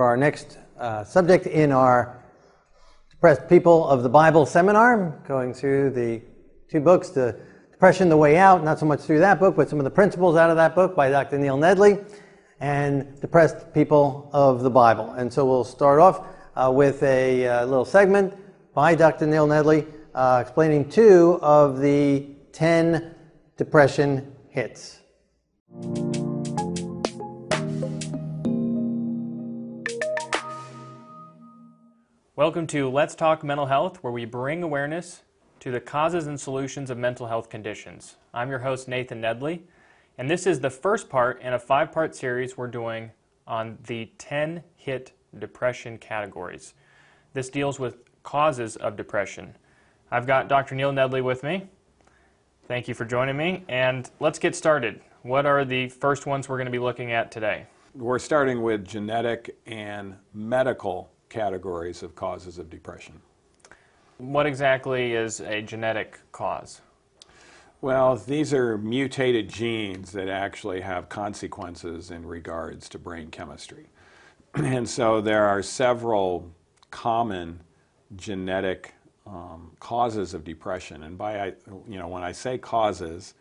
for our next uh, subject in our Depressed People of the Bible seminar, going through the two books, the Depression, The Way Out, not so much through that book, but some of the principles out of that book by Dr. Neil Nedley, and Depressed People of the Bible. And so we'll start off uh, with a uh, little segment by Dr. Neil Nedley uh, explaining two of the ten depression hits. Welcome to Let's Talk Mental Health, where we bring awareness to the causes and solutions of mental health conditions. I'm your host, Nathan Nedley, and this is the first part in a five part series we're doing on the 10 hit depression categories. This deals with causes of depression. I've got Dr. Neil Nedley with me. Thank you for joining me, and let's get started. What are the first ones we're going to be looking at today? We're starting with genetic and medical categories of causes of depression. What exactly is a genetic cause? Well, these are mutated genes that actually have consequences in regards to brain chemistry. and so there are several common genetic um, causes of depression. And by, you know, when I say causes,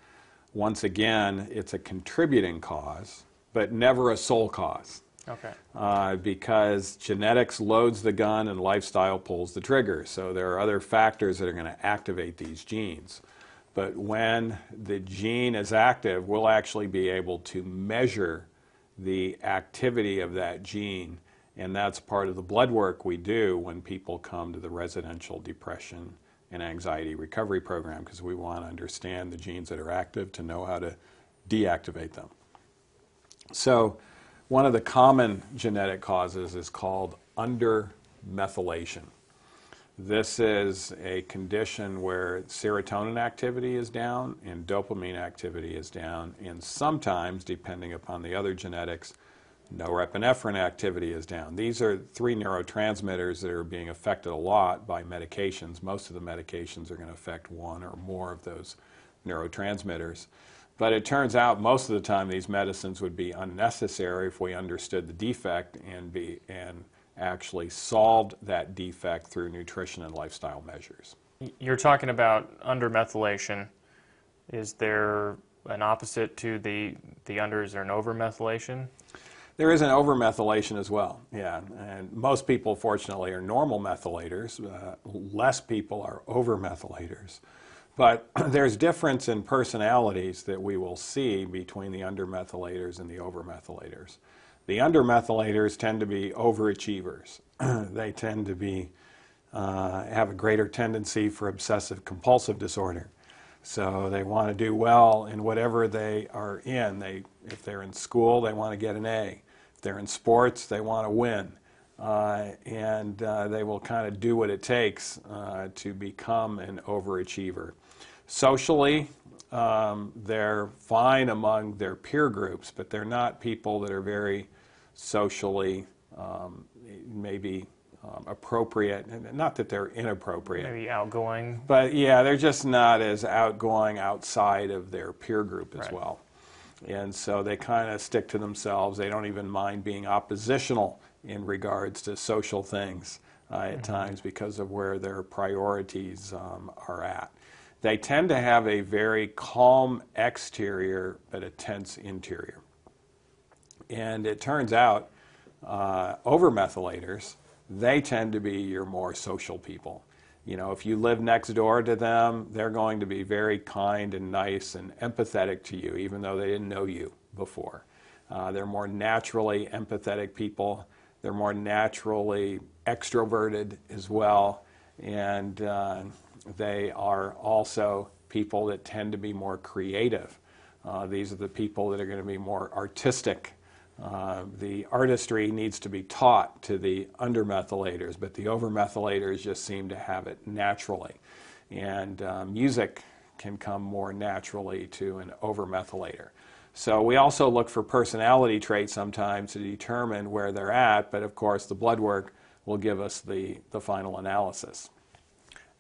once again, it's a contributing cause, but never a sole cause. Okay. Uh, because genetics loads the gun and lifestyle pulls the trigger. So there are other factors that are going to activate these genes. But when the gene is active, we'll actually be able to measure the activity of that gene. And that's part of the blood work we do when people come to the residential depression and anxiety recovery program because we want to understand the genes that are active to know how to deactivate them. So one of the common genetic causes is called undermethylation. This is a condition where serotonin activity is down and dopamine activity is down, and sometimes, depending upon the other genetics, norepinephrine activity is down. These are three neurotransmitters that are being affected a lot by medications. Most of the medications are going to affect one or more of those neurotransmitters. But it turns out most of the time these medicines would be unnecessary if we understood the defect and, be, and actually solved that defect through nutrition and lifestyle measures. You're talking about undermethylation. Is there an opposite to the, the under? Is there an overmethylation? There is an overmethylation as well, yeah. And most people, fortunately, are normal methylators. Uh, less people are overmethylators. But there's difference in personalities that we will see between the undermethylators and the overmethylators. The undermethylators tend to be overachievers. they tend to be uh, have a greater tendency for obsessive compulsive disorder. So they want to do well in whatever they are in. They, if they're in school, they want to get an A. If they're in sports, they want to win. Uh, and uh, they will kind of do what it takes uh, to become an overachiever. Socially, um, they're fine among their peer groups, but they're not people that are very socially um, maybe um, appropriate. Not that they're inappropriate. Maybe outgoing. But yeah, they're just not as outgoing outside of their peer group as Right. well. And so they kind of stick to themselves. They don't even mind being oppositional in regards to social things uh, at times because of where their priorities um, are at. They tend to have a very calm exterior but a tense interior. And it turns out, uh, overmethylators, they tend to be your more social people. You know, if you live next door to them, they're going to be very kind and nice and empathetic to you, even though they didn't know you before. Uh, they're more naturally empathetic people. They're more naturally extroverted as well. And uh, they are also people that tend to be more creative. Uh, these are the people that are going to be more artistic. Uh, the artistry needs to be taught to the undermethylators, but the overmethylators just seem to have it naturally. And uh, music can come more naturally to an overmethylator. So we also look for personality traits sometimes to determine where they're at, but of course the blood work will give us the, the final analysis.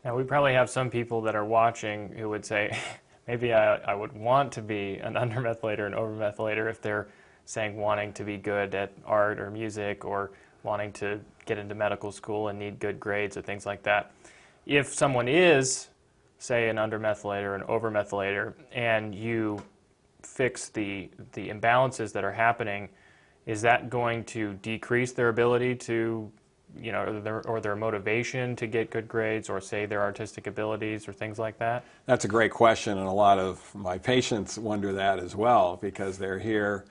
Now, we probably have some people that are watching who would say, maybe I, I would want to be an undermethylator and overmethylator if they're saying wanting to be good at art or music or, wanting to get into medical school and need good grades or things like that. If someone is, say, an undermethylator or an overmethylator, and you fix the the imbalances that are happening, is that going to decrease their ability to, you know, or their, or their motivation to get good grades, or say their artistic abilities or things like that? That's a great question, and a lot of my patients wonder that as well because they're here,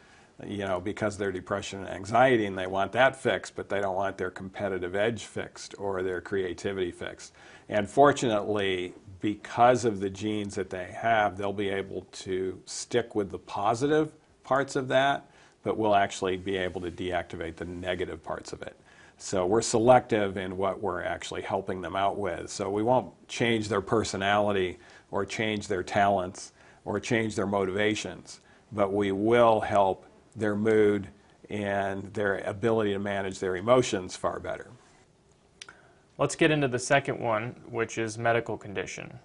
you know, because their depression and anxiety, and they want that fixed, but they don't want their competitive edge fixed or their creativity fixed. And fortunately, because of the genes that they have, they'll be able to stick with the positive parts of that, but we'll actually be able to deactivate the negative parts of it. So we're selective in what we're actually helping them out with. So we won't change their personality or change their talents or change their motivations, but we will help their mood and their ability to manage their emotions far better. Let's get into the second one, which is medical condition.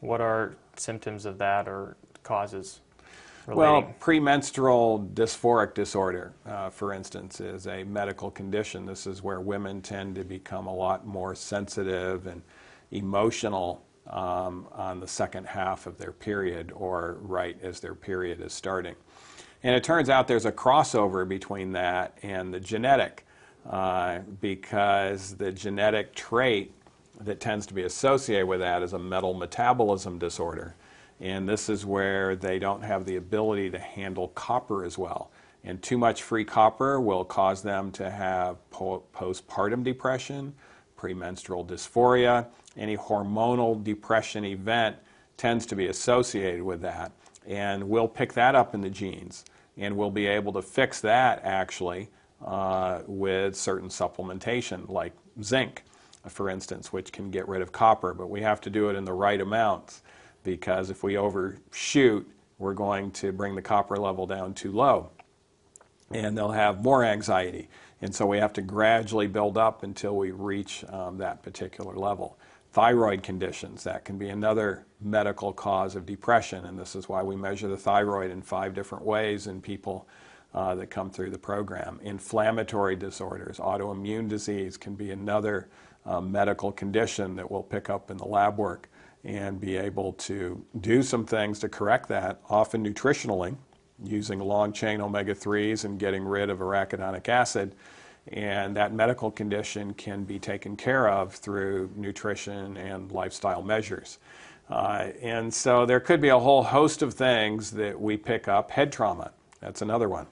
What are symptoms of that or causes? Well, premenstrual dysphoric disorder, uh, for instance, is a medical condition. This is where women tend to become a lot more sensitive and emotional um, on the second half of their period or right as their period is starting. And it turns out there's a crossover between that and the genetic uh, because the genetic trait that tends to be associated with that is a metal metabolism disorder. And this is where they don't have the ability to handle copper as well. And too much free copper will cause them to have po- postpartum depression, premenstrual dysphoria. Any hormonal depression event tends to be associated with that. And we'll pick that up in the genes. And we'll be able to fix that actually uh, with certain supplementation, like zinc, for instance, which can get rid of copper. But we have to do it in the right amounts because if we overshoot, we're going to bring the copper level down too low. And they'll have more anxiety. And so we have to gradually build up until we reach um, that particular level. Thyroid conditions, that can be another medical cause of depression. And this is why we measure the thyroid in five different ways in people uh, that come through the program. Inflammatory disorders, autoimmune disease can be another uh, medical condition that we'll pick up in the lab work and be able to do some things to correct that, often nutritionally, using long chain omega 3s and getting rid of arachidonic acid. And that medical condition can be taken care of through nutrition and lifestyle measures. Uh, and so there could be a whole host of things that we pick up. Head trauma, that's another one.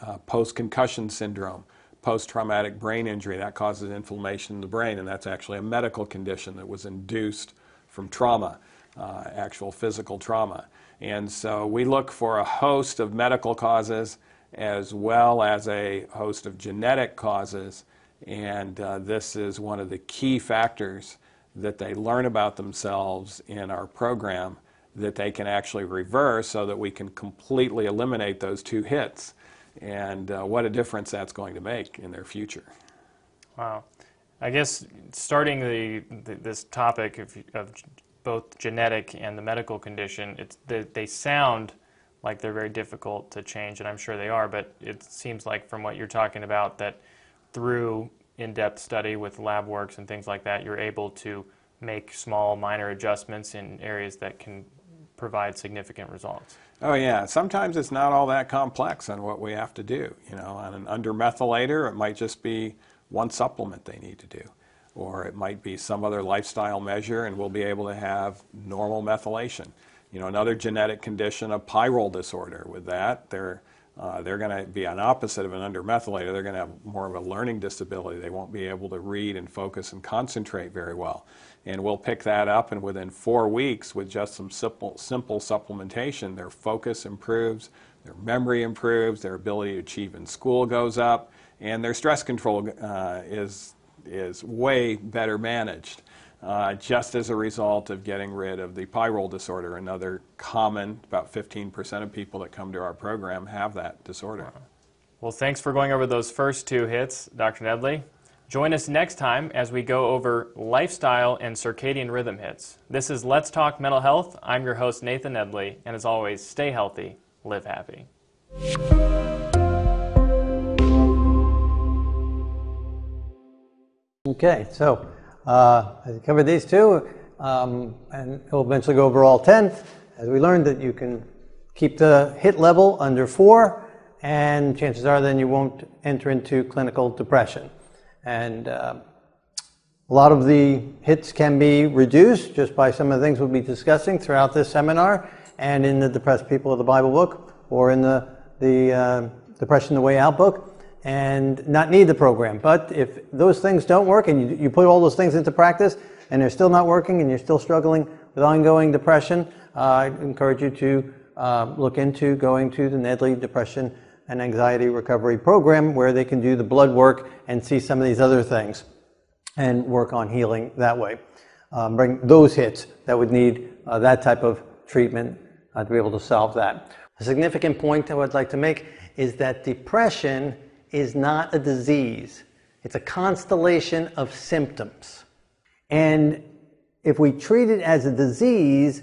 Uh, Post concussion syndrome, post traumatic brain injury, that causes inflammation in the brain, and that's actually a medical condition that was induced from trauma, uh, actual physical trauma. And so we look for a host of medical causes as well as a host of genetic causes. And uh, this is one of the key factors that they learn about themselves in our program that they can actually reverse so that we can completely eliminate those two hits. And uh, what a difference that's going to make in their future. Wow. I guess starting the, the this topic of, of both genetic and the medical condition, it's they, they sound like they're very difficult to change, and I'm sure they are. But it seems like from what you're talking about that through in-depth study with lab works and things like that, you're able to make small, minor adjustments in areas that can provide significant results. Oh yeah, sometimes it's not all that complex on what we have to do. You know, on an undermethylator, it might just be one supplement they need to do, or it might be some other lifestyle measure, and we'll be able to have normal methylation. You know, another genetic condition, a pyrrole disorder. With that, they're uh, they're going to be an opposite of an undermethylator. They're going to have more of a learning disability. They won't be able to read and focus and concentrate very well. And we'll pick that up, and within four weeks, with just some simple, simple supplementation, their focus improves, their memory improves, their ability to achieve in school goes up, and their stress control uh, is, is way better managed. Uh, just as a result of getting rid of the pyrrole disorder, another common, about 15% of people that come to our program have that disorder. Well, thanks for going over those first two hits, Dr. Nedley. Join us next time as we go over lifestyle and circadian rhythm hits. This is Let's Talk Mental Health. I'm your host, Nathan Nedley, and as always, stay healthy, live happy. Okay, so uh, I covered these two, um, and we'll eventually go over all 10. As we learned that you can keep the hit level under four, and chances are then you won't enter into clinical depression. And uh, a lot of the hits can be reduced just by some of the things we'll be discussing throughout this seminar and in the Depressed People of the Bible book or in the, the uh, Depression the Way Out book and not need the program. But if those things don't work and you, you put all those things into practice and they're still not working and you're still struggling with ongoing depression, uh, I encourage you to uh, look into going to the Nedley Depression and Anxiety Recovery Program where they can do the blood work and see some of these other things and work on healing that way. Um, bring those hits that would need uh, that type of treatment uh, to be able to solve that. A significant point that I would like to make is that depression is not a disease, it's a constellation of symptoms. And if we treat it as a disease,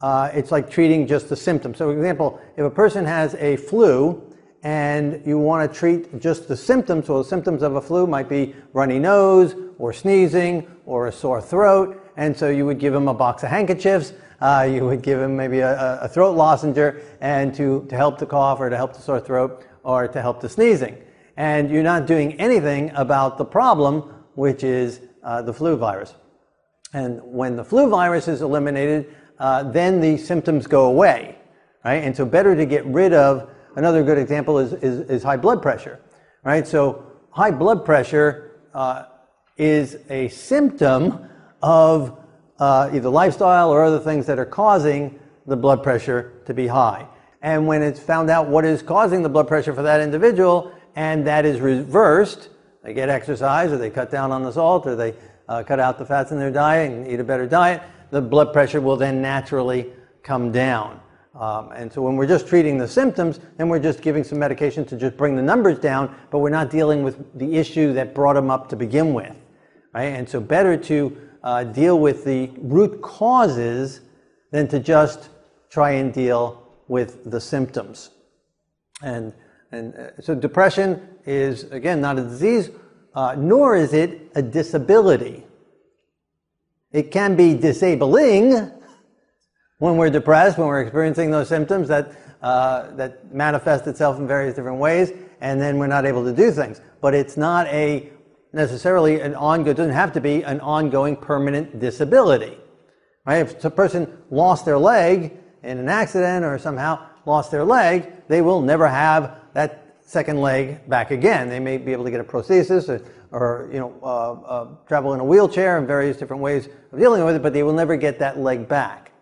uh, it's like treating just the symptoms. So, for example, if a person has a flu and you want to treat just the symptoms, well, the symptoms of a flu might be runny nose or sneezing or a sore throat, and so you would give them a box of handkerchiefs. Uh, you would give them maybe a, a throat lozenger and to, to help the cough or to help the sore throat or to help the sneezing. And you're not doing anything about the problem, which is uh, the flu virus. And when the flu virus is eliminated, uh, then the symptoms go away, right? And so better to get rid of, another good example is, is, is high blood pressure, right? So high blood pressure uh, is a symptom of uh, either lifestyle or other things that are causing the blood pressure to be high. And when it's found out what is causing the blood pressure for that individual, and that is reversed, they get exercise, or they cut down on the salt, or they uh, cut out the fats in their diet and eat a better diet, the blood pressure will then naturally come down. Um, and so when we're just treating the symptoms, then we're just giving some medication to just bring the numbers down, but we're not dealing with the issue that brought them up to begin with. Right? And so better to uh, deal with the root causes than to just try and deal with the symptoms. And, and uh, so depression is, again, not a disease, uh, nor is it a disability. It can be disabling when we're depressed, when we're experiencing those symptoms that, uh, that manifest itself in various different ways, and then we're not able to do things. But it's not a necessarily an ongoing, doesn't have to be an ongoing permanent disability. Right? If a person lost their leg in an accident or somehow lost their leg, they will never have that second leg back again. They may be able to get a prosthesis or, or you know, uh, uh, travel in a wheelchair and various different ways of dealing with it, but they will never get that leg back.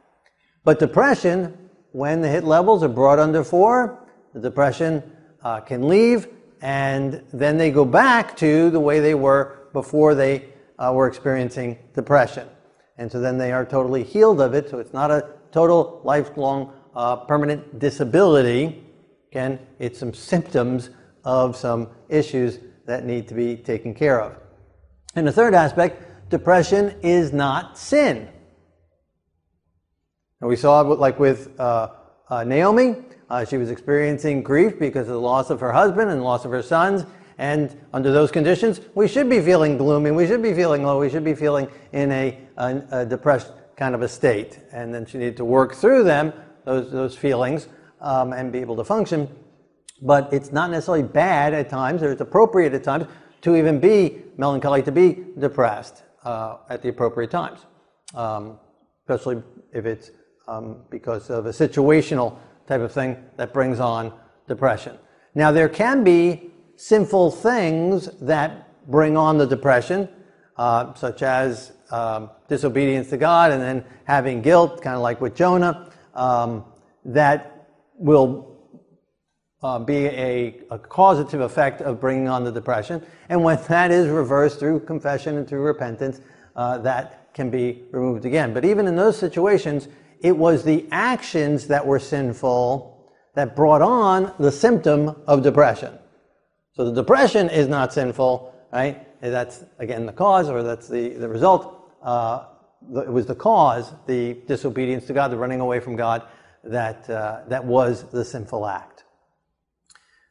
But depression, when the hit levels are brought under four, the depression uh, can leave and then they go back to the way they were before they uh, were experiencing depression. And so then they are totally healed of it, so it's not a total lifelong uh, permanent disability. Again, it's some symptoms of some issues that need to be taken care of. And the third aspect, depression is not sin. And we saw like with uh, uh, Naomi. Uh, she was experiencing grief because of the loss of her husband and loss of her sons. And under those conditions, we should be feeling gloomy. We should be feeling low. We should be feeling in a, a, a depressed kind of a state. And then she needed to work through them, those, those feelings, um, and be able to function. But it's not necessarily bad at times, or it's appropriate at times to even be melancholy, to be depressed uh, at the appropriate times, um, especially if it's um, because of a situational type of thing that brings on depression. Now, there can be sinful things that bring on the depression, uh, such as um, disobedience to God and then having guilt, kind of like with Jonah, that will uh, be a, a, causative effect of bringing on the depression. And when that is reversed through confession and through repentance, uh, that can be removed again. But even in those situations, it was the actions that were sinful that brought on the symptom of depression. So the depression is not sinful, right? That's again the cause, or that's the, the result. Uh, it was the cause, the disobedience to God, the running away from God, that, uh, that was the sinful act.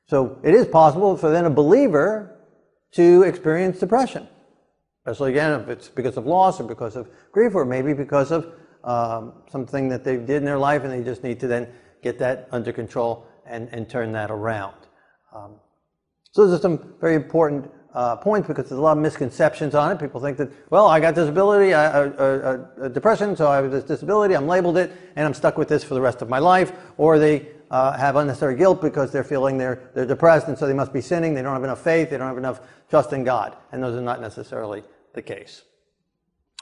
So it is possible for then a believer to experience depression. especially again if it's because of loss or because of grief or maybe because of um, something that they did in their life and they just need to then get that under control and, and turn that around. Um, so those are some very important uh, points because there's a lot of misconceptions on it. People think that, well, I got disability, I, depression, so I have this disability, I'm labeled it, and I'm stuck with this for the rest of my life. Or they uh, have unnecessary guilt because they're feeling they're, they're depressed, and so they must be sinning. They don't have enough faith, they don't have enough trust in God. And those are not necessarily the case.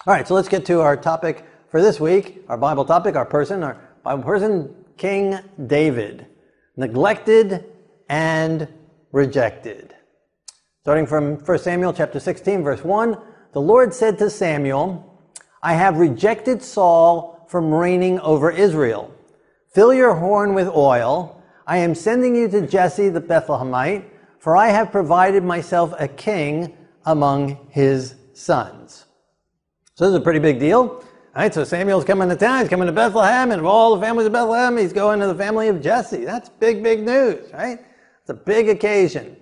All right, so let's get to our topic for this week, our Bible topic, our person, our Bible person, King David, neglected and rejected. Starting from 1 Samuel chapter 16, verse 1, the Lord said to Samuel, I have rejected Saul from reigning over Israel. Fill your horn with oil. I am sending you to Jesse the Bethlehemite, for I have provided myself a king among his sons. So this is a pretty big deal. All right, so Samuel's coming to town. He's coming to Bethlehem, and of all the families of Bethlehem, he's going to the family of Jesse. That's big, big news, right? It's a big occasion.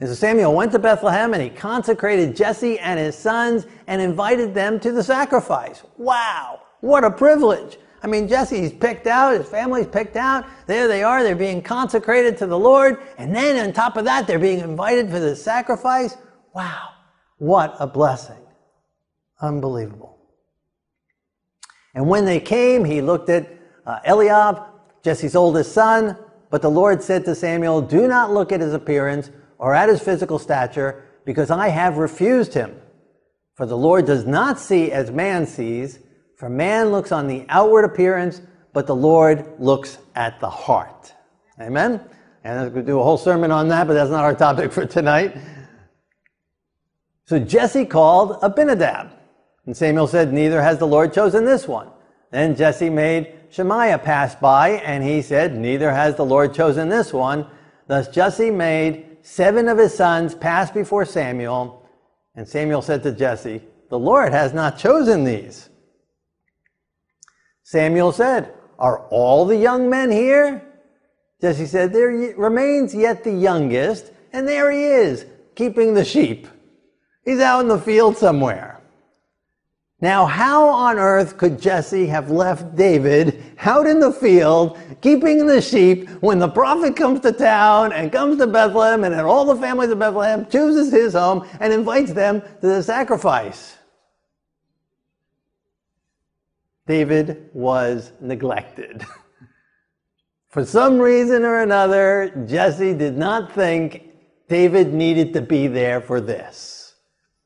And so Samuel went to Bethlehem and he consecrated Jesse and his sons and invited them to the sacrifice. Wow, what a privilege. I mean, Jesse's picked out, his family's picked out. There they are, they're being consecrated to the Lord. And then on top of that, they're being invited for the sacrifice. Wow, what a blessing. Unbelievable. And when they came, he looked at uh, Eliab, Jesse's oldest son. But the Lord said to Samuel, Do not look at his appearance or at his physical stature, because I have refused him. For the Lord does not see as man sees, for man looks on the outward appearance, but the Lord looks at the heart. Amen? And going to do a whole sermon on that, but that's not our topic for tonight. So Jesse called Abinadab. And Samuel said, Neither has the Lord chosen this one. Then Jesse made Shemaiah pass by, and he said, Neither has the Lord chosen this one. Thus Jesse made seven of his sons passed before Samuel, and Samuel said to Jesse, The Lord has not chosen these. Samuel said, Are all the young men here? Jesse said, There remains yet the youngest, and there he is, keeping the sheep. He's out in the field somewhere. Now, how on earth could Jesse have left David out in the field, keeping the sheep, when the prophet comes to town and comes to Bethlehem, and all the families of Bethlehem chooses his home and invites them to the sacrifice? David was neglected. For some reason or another, Jesse did not think David needed to be there for this.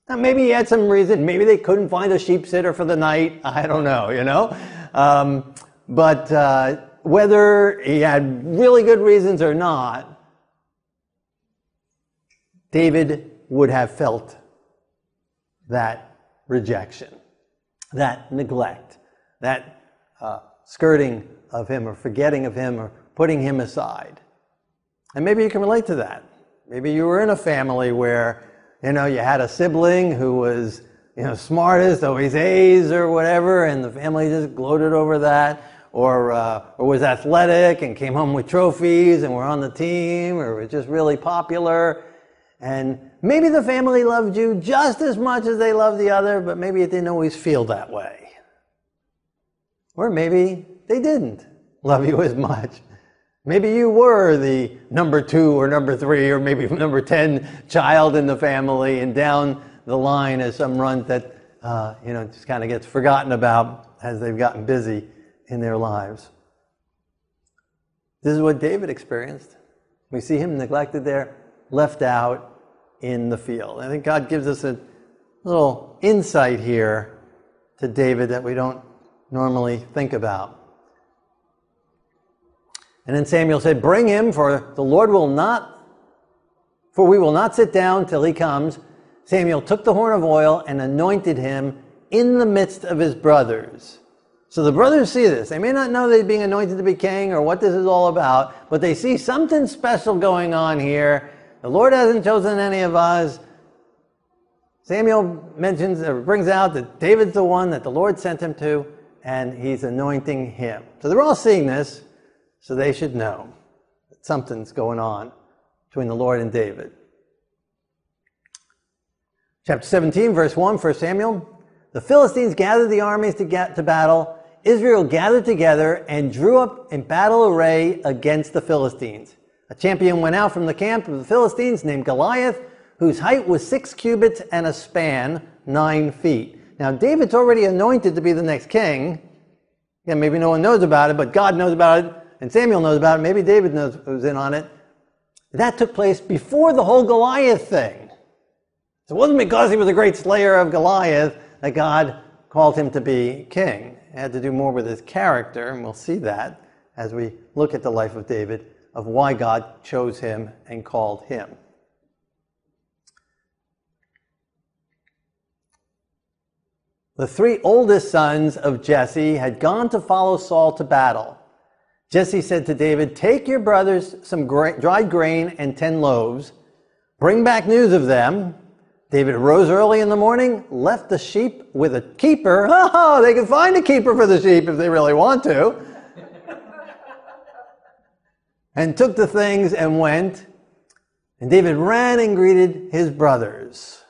Now, maybe he had some reason. Maybe they couldn't find a sheep sitter for the night. I don't know, you know? Um, but uh, whether he had really good reasons or not, David would have felt that rejection, that neglect, that uh, skirting of him or forgetting of him or putting him aside. And maybe you can relate to that. Maybe you were in a family where you know, you had a sibling who was, you know, smartest, always A's or whatever, and the family just gloated over that, or, uh, or was athletic and came home with trophies and were on the team, or was just really popular. And maybe the family loved you just as much as they loved the other, but maybe it didn't always feel that way. Or maybe they didn't love you as much. Maybe you were the number two or number three or maybe number 10 child in the family, and down the line as some runt that, uh, you know, just kind of gets forgotten about as they've gotten busy in their lives. This is what David experienced. We see him neglected there, left out in the field. I think God gives us a little insight here to David that we don't normally think about. And then Samuel said, Bring him, for the Lord will not, for we will not sit down till he comes. Samuel took the horn of oil and anointed him in the midst of his brothers. So the brothers see this. They may not know they're being anointed to be king or what this is all about, but they see something special going on here. The Lord hasn't chosen any of us. Samuel mentions or brings out that David's the one that the Lord sent him to, and he's anointing him. So they're all seeing this. So they should know that something's going on between the Lord and David. Chapter 17, verse 1, 1 Samuel. The Philistines gathered the armies to, get to battle. Israel gathered together and drew up in battle array against the Philistines. A champion went out from the camp of the Philistines named Goliath, whose height was six cubits and a span nine feet. Now, David's already anointed to be the next king. Yeah, maybe no one knows about it, but God knows about it, and Samuel knows about it. Maybe David knows who's in on it. That took place before the whole Goliath thing. So it wasn't because he was a great slayer of Goliath that God called him to be king. It had to do more with his character, and we'll see that as we look at the life of David, of why God chose him and called him. The three oldest sons of Jesse had gone to follow Saul to battle. Jesse said to David, Take your brothers some gra- dried grain and ten loaves, bring back news of them. David rose early in the morning, left the sheep with a keeper. Oh, they can find a keeper for the sheep if they really want to. and took the things and went. And David ran and greeted his brothers.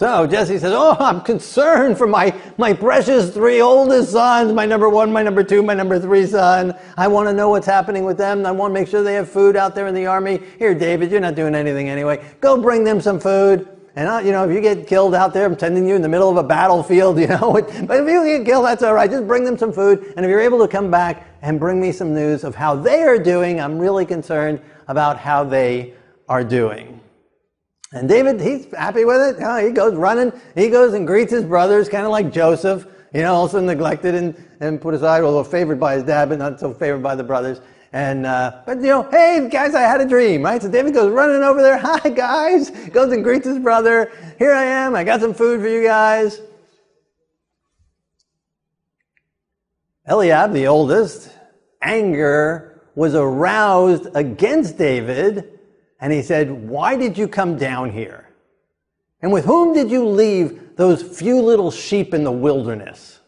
So Jesse says, Oh, I'm concerned for my, my precious three oldest sons, my number one, my number two, my number three son. I want to know what's happening with them. I want to make sure they have food out there in the army. Here, David, you're not doing anything anyway. Go bring them some food. And, I, you know, if you get killed out there, I'm sending you in the middle of a battlefield, you know. but if you get killed, that's all right. Just bring them some food. And if you're able to come back and bring me some news of how they are doing, I'm really concerned about how they are doing. And David, he's happy with it. He goes running. He goes and greets his brothers, kind of like Joseph, you know, also neglected and, and put aside, although favored by his dad, but not so favored by the brothers. And, uh, but you know, hey guys, I had a dream, right? So David goes running over there. Hi guys. Goes and greets his brother. Here I am. I got some food for you guys. Eliab, the oldest, anger was aroused against David. And he said, Why did you come down here? And with whom did you leave those few little sheep in the wilderness?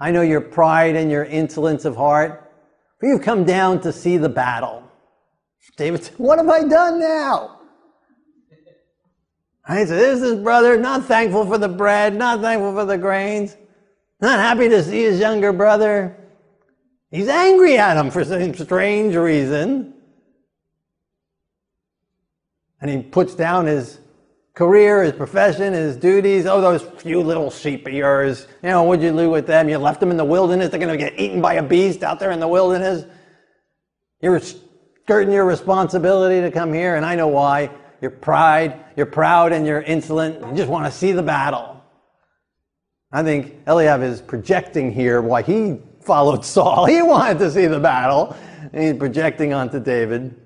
I know your pride and your insolence of heart, for you've come down to see the battle. David said, What have I done now? I said, This is brother, not thankful for the bread, not thankful for the grains, not happy to see his younger brother. He's angry at him for some strange reason. And he puts down his career, his profession, his duties. Oh, those few little sheep of yours. You know, what'd you do with them? You left them in the wilderness. They're going to get eaten by a beast out there in the wilderness. You're skirting your responsibility to come here, and I know why. Your pride, you're proud and you're insolent. You just want to see the battle. I think Eliab is projecting here why he followed Saul. He wanted to see the battle. And he's projecting onto David.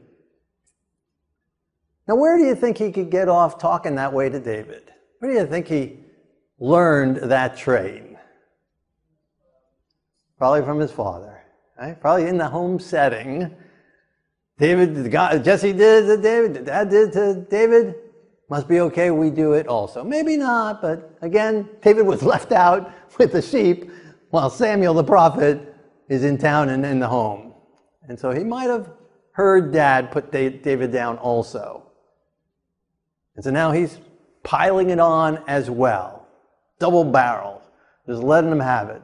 Now, where do you think he could get off talking that way to David? Where do you think he learned that trait? Probably from his father, right? Probably in the home setting. David, God, Jesse did to David, dad did to David. Must be okay, we do it also. Maybe not, but again, David was left out with the sheep while Samuel the prophet is in town and in the home. And so he might have heard dad put David down also. And so now he's piling it on as well, double barrel, just letting him have it.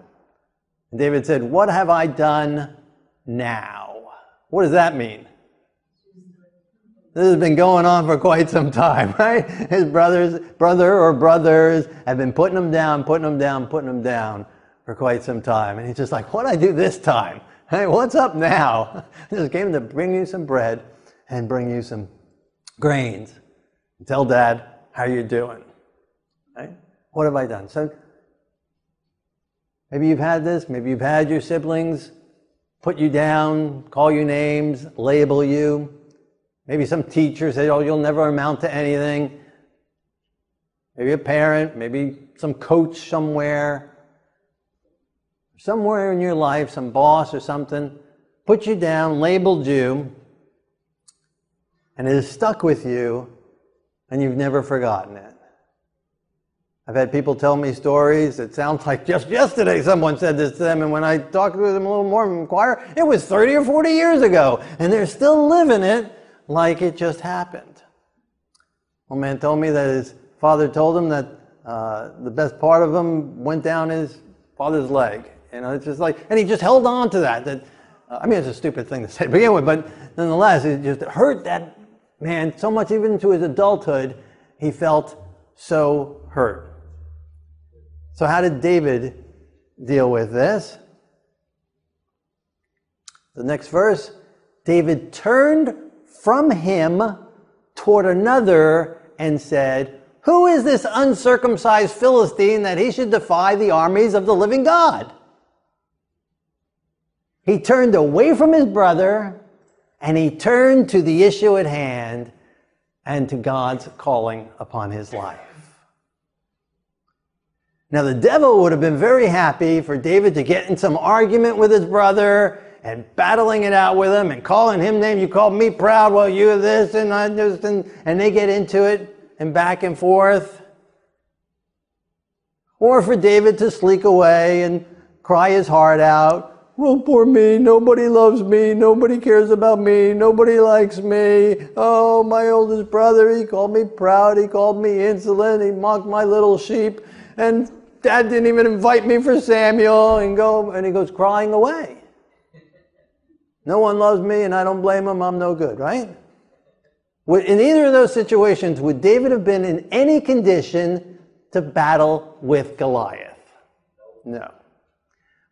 And David said, What have I done now? What does that mean? This has been going on for quite some time, right? His brothers, brother or brothers have been putting him down, putting him down, putting him down for quite some time. And he's just like, what do I do this time? Hey, what's up now? I just came to bring you some bread and bring you some grains. Tell dad how you're doing. Right? What have I done? So maybe you've had this, maybe you've had your siblings put you down, call you names, label you. Maybe some teacher said, Oh, you'll never amount to anything. Maybe a parent, maybe some coach somewhere, somewhere in your life, some boss or something, put you down, labeled you, and it has stuck with you and you've never forgotten it. I've had people tell me stories. It sounds like just yesterday someone said this to them, and when I talked with them a little more and inquire, it was 30 or 40 years ago, and they're still living it like it just happened. One man told me that his father told him that uh, the best part of him went down his father's leg. You know, it's just like, and he just held on to that. That uh, I mean, it's a stupid thing to say to begin with, but nonetheless, it just hurt that man so much, even to his adulthood, he felt so hurt. So, how did David deal with this? The next verse David turned from him toward another and said, Who is this uncircumcised Philistine that he should defy the armies of the living God? He turned away from his brother and he turned to the issue at hand and to God's calling upon his life. Now, the devil would have been very happy for David to get in some argument with his brother and battling it out with him and calling him name. You called me proud, well, you this and I just, and, and they get into it and back and forth. Or for David to sleek away and cry his heart out. Well, poor me, nobody loves me, nobody cares about me, nobody likes me. Oh, my oldest brother, he called me proud, he called me insolent, he mocked my little sheep, and Dad didn't even invite me for Samuel, and go and he goes crying away. No one loves me, and I don't blame him. I'm no good, right? In either of those situations, would David have been in any condition to battle with Goliath? No.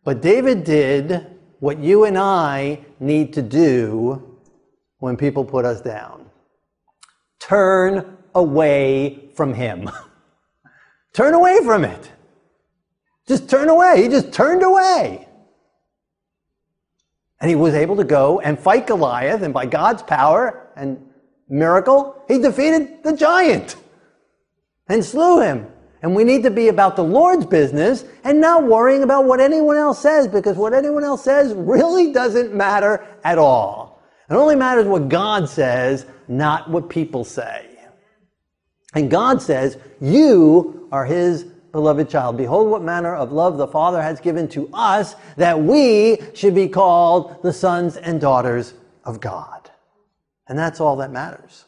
But David did what you and I need to do when people put us down turn away from him. turn away from it. Just turn away. He just turned away. And he was able to go and fight Goliath, and by God's power and miracle, he defeated the giant and slew him. And we need to be about the Lord's business and not worrying about what anyone else says because what anyone else says really doesn't matter at all. It only matters what God says, not what people say. And God says, You are His beloved child. Behold, what manner of love the Father has given to us that we should be called the sons and daughters of God. And that's all that matters.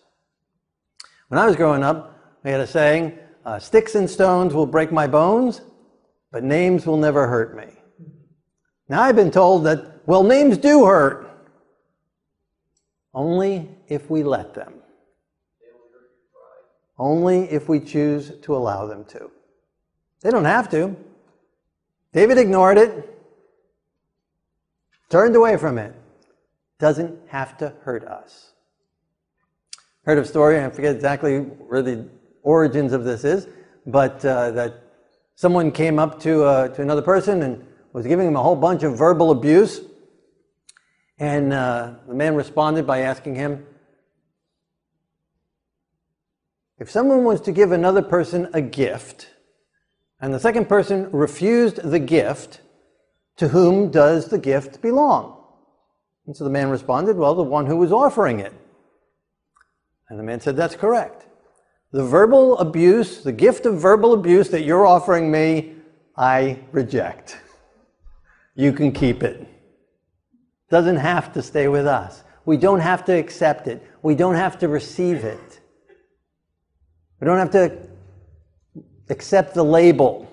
When I was growing up, we had a saying uh, sticks and stones will break my bones, but names will never hurt me. Now I've been told that, well, names do hurt. Only if we let them. Only if we choose to allow them to. They don't have to. David ignored it, turned away from it. Doesn't have to hurt us. Heard a story, I forget exactly where the origins of this is, but uh, that someone came up to, uh, to another person and was giving him a whole bunch of verbal abuse. And uh, the man responded by asking him, if someone was to give another person a gift, and the second person refused the gift, to whom does the gift belong? And so the man responded, Well, the one who was offering it. And the man said, That's correct. The verbal abuse, the gift of verbal abuse that you're offering me, I reject. You can keep it. Doesn't have to stay with us. We don't have to accept it. We don't have to receive it. We don't have to accept the label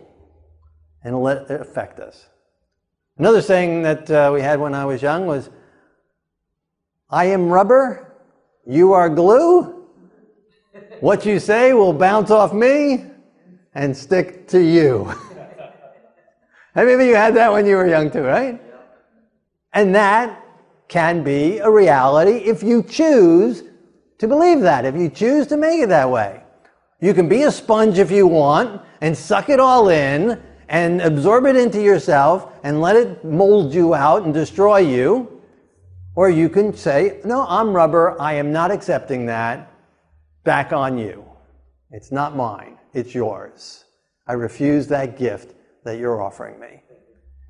and let it affect us. Another saying that uh, we had when I was young was I am rubber, you are glue. What you say will bounce off me and stick to you. Many of you had that when you were young too, right? And that can be a reality if you choose to believe that, if you choose to make it that way. You can be a sponge if you want and suck it all in and absorb it into yourself and let it mold you out and destroy you. Or you can say, No, I'm rubber. I am not accepting that. Back on you. It's not mine. It's yours. I refuse that gift that you're offering me.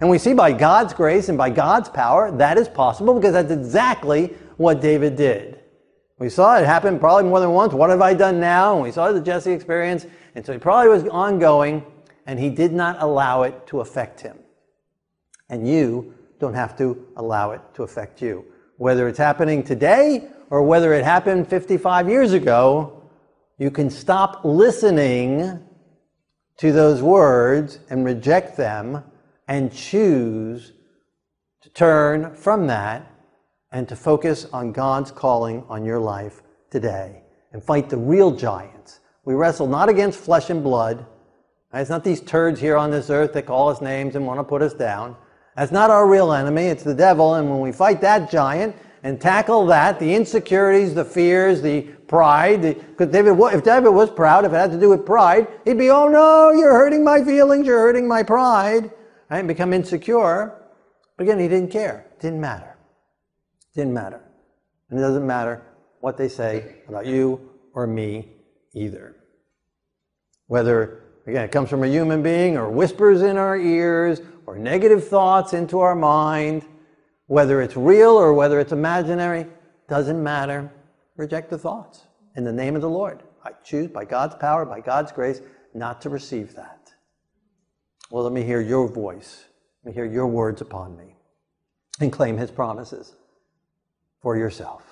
And we see by God's grace and by God's power that is possible because that's exactly what David did. We saw it happen probably more than once. What have I done now? And we saw the Jesse experience. And so he probably was ongoing, and he did not allow it to affect him. And you don't have to allow it to affect you. Whether it's happening today or whether it happened 55 years ago, you can stop listening to those words and reject them and choose to turn from that and to focus on God's calling on your life today and fight the real giants. We wrestle not against flesh and blood. It's not these turds here on this earth that call us names and want to put us down. That's not our real enemy, it's the devil. And when we fight that giant and tackle that, the insecurities, the fears, the pride, because David, if David was proud, if it had to do with pride, he'd be, oh no, you're hurting my feelings, you're hurting my pride, right? And become insecure. But again, he didn't care. It didn't matter. It didn't matter. And it doesn't matter what they say about you or me either. Whether, again, it comes from a human being or whispers in our ears or negative thoughts into our mind, whether it's real or whether it's imaginary, doesn't matter. Reject the thoughts in the name of the Lord. I choose by God's power, by God's grace, not to receive that. Well, let me hear your voice. Let me hear your words upon me and claim his promises for yourself.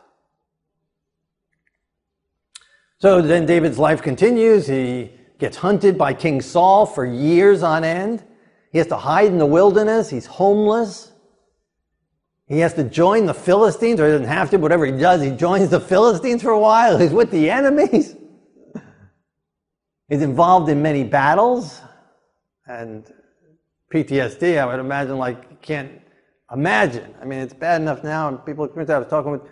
So then David's life continues. He gets hunted by King Saul for years on end. He has to hide in the wilderness. He's homeless. He has to join the Philistines, or he doesn't have to, whatever he does, he joins the Philistines for a while. He's with the enemies. He's involved in many battles. And PTSD, I would imagine, like, can't imagine. I mean, it's bad enough now. And people, I was talking with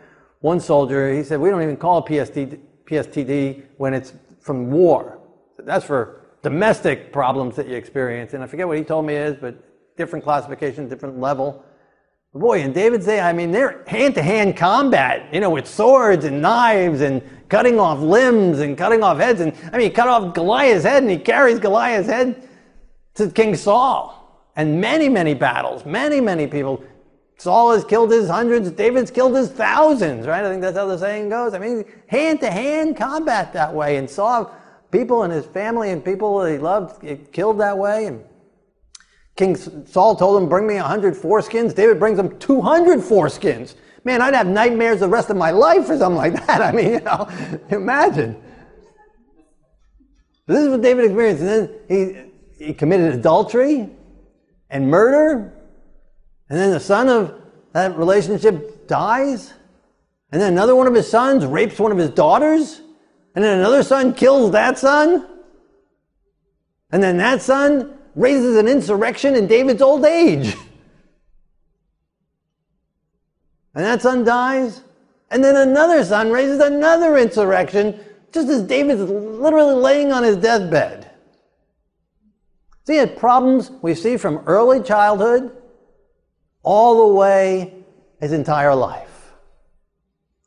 one soldier, he said, we don't even call PTSD when it's from war. That's for domestic problems that you experience. And I forget what he told me is, but different classification, different level. Boy, in David's day, I mean, they're hand to hand combat, you know, with swords and knives and cutting off limbs and cutting off heads. And I mean, he cut off Goliath's head and he carries Goliath's head to King Saul. And many, many battles, many, many people. Saul has killed his hundreds, David's killed his thousands, right? I think that's how the saying goes. I mean, hand to hand combat that way. And Saul people in his family and people that he loved get killed that way. And King Saul told him, Bring me 100 foreskins. David brings him 200 foreskins. Man, I'd have nightmares the rest of my life or something like that. I mean, you know, imagine. This is what David experienced. And then he, he committed adultery and murder. And then the son of that relationship dies. And then another one of his sons rapes one of his daughters. And then another son kills that son. And then that son raises an insurrection in David's old age. And that son dies. And then another son raises another insurrection just as David's literally laying on his deathbed. See, the problems we see from early childhood all the way his entire life.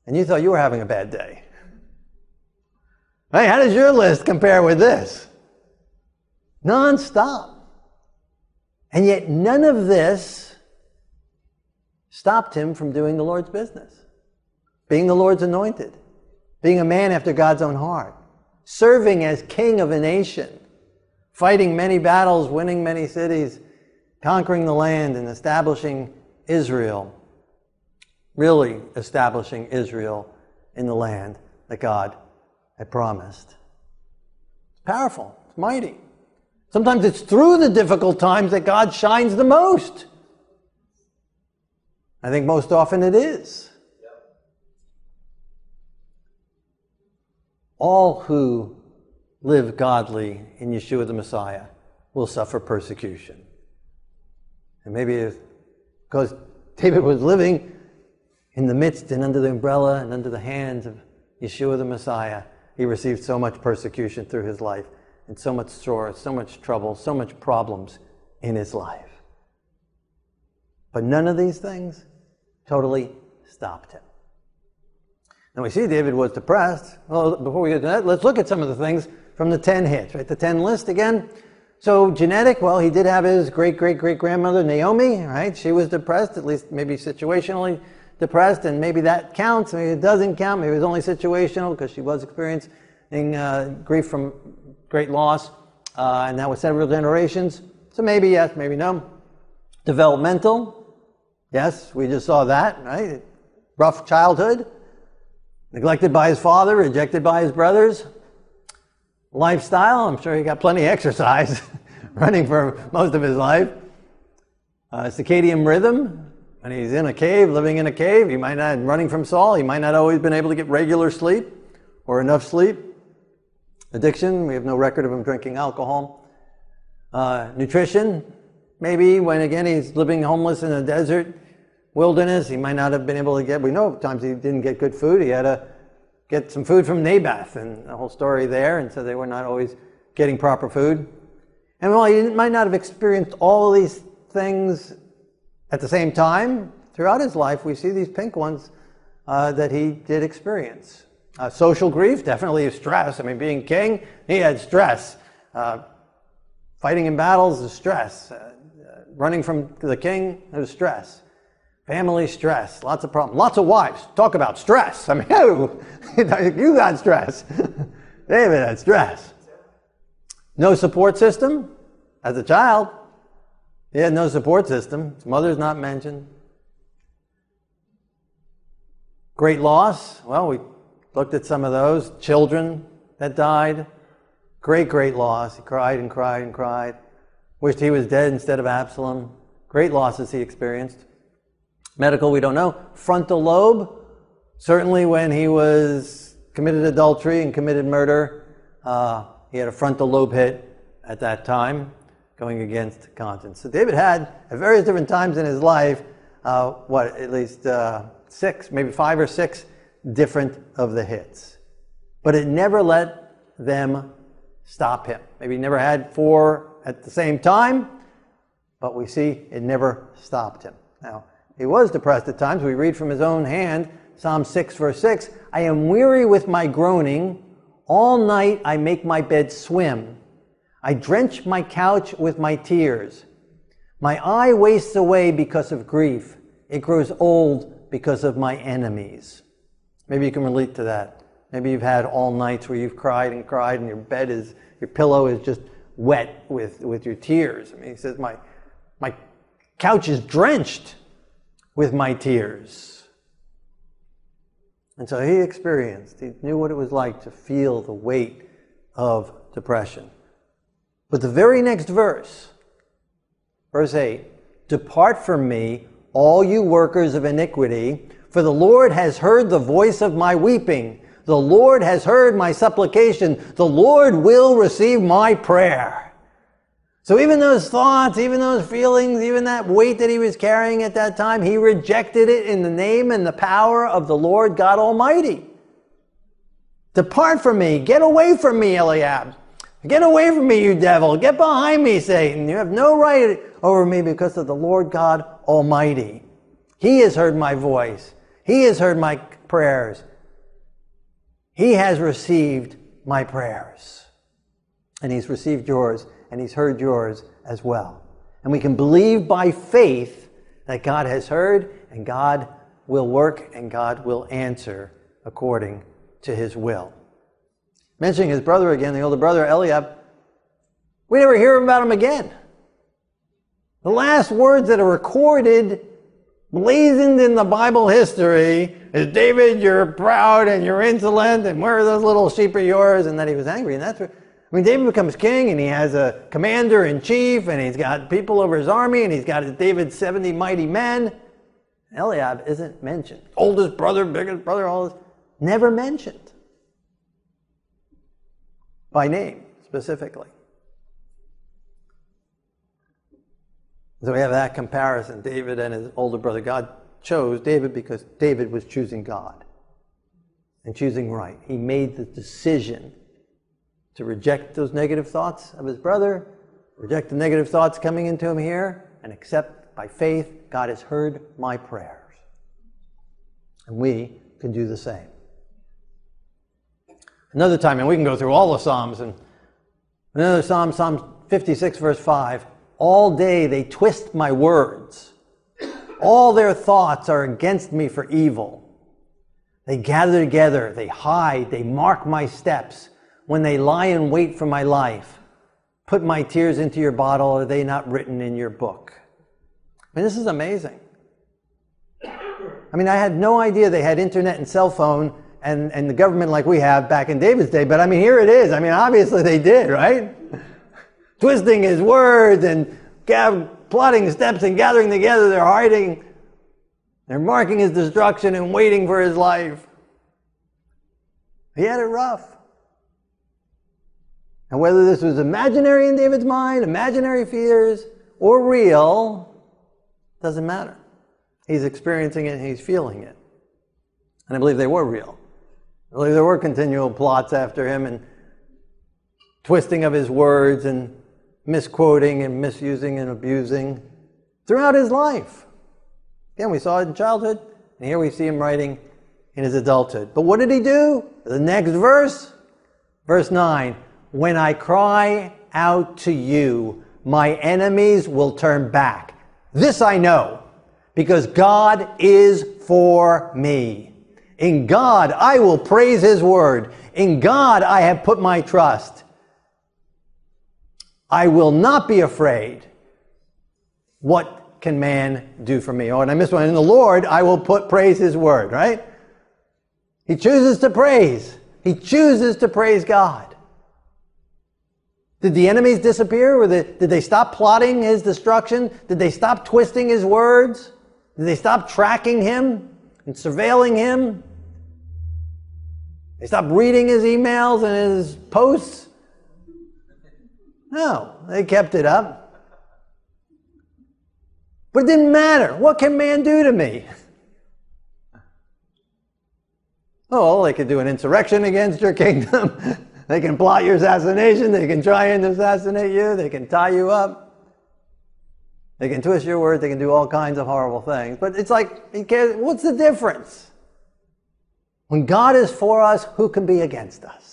And you thought you were having a bad day. Hey, how does your list compare with this? Non-stop. And yet none of this stopped him from doing the Lord's business. Being the Lord's anointed. Being a man after God's own heart. Serving as king of a nation. Fighting many battles, winning many cities, conquering the land and establishing Israel. Really establishing Israel in the land that God had promised. It's powerful, it's mighty. Sometimes it's through the difficult times that God shines the most. I think most often it is. All who live godly in Yeshua the Messiah will suffer persecution. And maybe because David was living in the midst and under the umbrella and under the hands of Yeshua the Messiah, he received so much persecution through his life and so much sorrow, so much trouble, so much problems in his life. But none of these things totally stopped him. Now we see David was depressed. Well, before we get to that, let's look at some of the things from the 10 hits, right? The 10 list again. So genetic, well, he did have his great great great grandmother Naomi, right? She was depressed, at least maybe situationally depressed, and maybe that counts. Maybe it doesn't count. Maybe it was only situational because she was experiencing uh, grief from great loss, uh, and that was several generations. So maybe yes, maybe no. Developmental, yes, we just saw that, right? Rough childhood, neglected by his father, rejected by his brothers. lifestyle. I'm sure he got plenty of exercise running for most of his life. Uh, circadian rhythm, when he's in a cave, living in a cave, he might not, running from Saul, he might not always been able to get regular sleep or enough sleep. Addiction, we have no record of him drinking alcohol. Uh, nutrition, maybe when again he's living homeless in a desert wilderness, he might not have been able to get, we know times he didn't get good food, he had to get some food from Naboth, and the whole story there, and so they were not always getting proper food. And while he might not have experienced all these things at the same time, throughout his life, we see these pink ones uh, that he did experience. Uh, social grief, definitely stress. I mean, being king, he had stress. Uh, fighting in battles is stress. Uh, running from the king is stress. Family stress, lots of problems, lots of wives. Talk about stress. I mean, you got stress. David had stress. No support system as a child. He had no support system. His mother's not mentioned. Great loss. Well, we looked at some of those. Children that died. Great, great loss. He cried and cried and cried. Wished he was dead instead of Absalom. Great losses he experienced. Medical, we don't know. Frontal lobe, certainly when he was committed adultery and committed murder, uh, he had a frontal lobe hit at that time, going against conscience. So David had, at various different times in his life, uh, what, at least uh, six, maybe five or six different of the hits. But it never let them stop him. Maybe he never had four at the same time, but we see it never stopped him. Now, he was depressed at times. We read from his own hand, Psalm 6, verse 6 I am weary with my groaning. All night I make my bed swim. I drench my couch with my tears. My eye wastes away because of grief. It grows old because of my enemies. Maybe you can relate to that. Maybe you've had all nights where you've cried and cried and your bed is, your pillow is just wet with, with your tears. I mean, he says, my, my couch is drenched with my tears. And so he experienced, he knew what it was like to feel the weight of depression. But the very next verse, verse 8 Depart from me, all you workers of iniquity, for the Lord has heard the voice of my weeping. The Lord has heard my supplication. The Lord will receive my prayer. So even those thoughts, even those feelings, even that weight that he was carrying at that time, he rejected it in the name and the power of the Lord God Almighty. Depart from me. Get away from me, Eliab. Get away from me, you devil. Get behind me, Satan. You have no right over me because of the Lord God Almighty. He has heard my voice. He has heard my prayers. He has received my prayers. And he's received yours and He's heard yours as well. And we can believe by faith that God has heard and God will work and God will answer according to His will. Mentioning his brother again, the older brother Eliab, we never hear about him again. The last words that are recorded, blazoned in the Bible history, is David, you're proud and you're insolent, and where are those little sheep of yours? And that he was angry. And that's what I mean, David becomes king and he has a commander in chief and he's got people over his army and he's got David's 70 mighty men. Eliab isn't mentioned. Oldest brother, biggest brother, all this. Never mentioned. By name, specifically. So we have that comparison. David and his older brother. God chose David because David was choosing God and choosing right. He made the decision to reject those negative thoughts of his brother, reject the negative thoughts coming into him here, and accept by faith God has heard my prayers. And we can do the same. Another time, and we can go through all the Psalms, and another Psalm, Psalm 56, verse 5 All day they twist my words. All their thoughts are against me for evil. They gather together, they hide, they mark my steps when they lie in wait for my life. Put my tears into your bottle, are they not written in your book? I mean, this is amazing. I mean, I had no idea they had internet and cell phone and, and the government like we have back in David's day, but I mean, here it is. I mean, obviously they did, right? Twisting his words and plotting steps and gathering together, they're hiding. They're marking his destruction and waiting for his life. He had it rough. And whether this was imaginary in David's mind, imaginary fears, or real, doesn't matter. He's experiencing it, he's feeling it. And I believe they were real. I believe there were continual plots after him and twisting of his words and misquoting and misusing and abusing throughout his life. Again, we saw it in childhood, and here we see him writing in his adulthood. But what did he do? The next verse, verse 9 When I cry out to you, my enemies will turn back. This I know, because God is for me. In God I will praise his word. In God I have put my trust. I will not be afraid. What can man do for me? Oh, and I missed one. In the Lord, I will put praise his word, right? He chooses to praise. He chooses to praise God. Did the enemies disappear? Or did they stop plotting his destruction? Did they stop twisting his words? Did they stop tracking him and surveilling him? They stopped reading his emails and his posts? No, they kept it up. But it didn't matter. What can man do to me? Oh, they could do an insurrection against your kingdom. they can plot your assassination. They can try and assassinate you. They can tie you up. They can twist your words. They can do all kinds of horrible things. But it's like, what's the difference? When God is for us, who can be against us?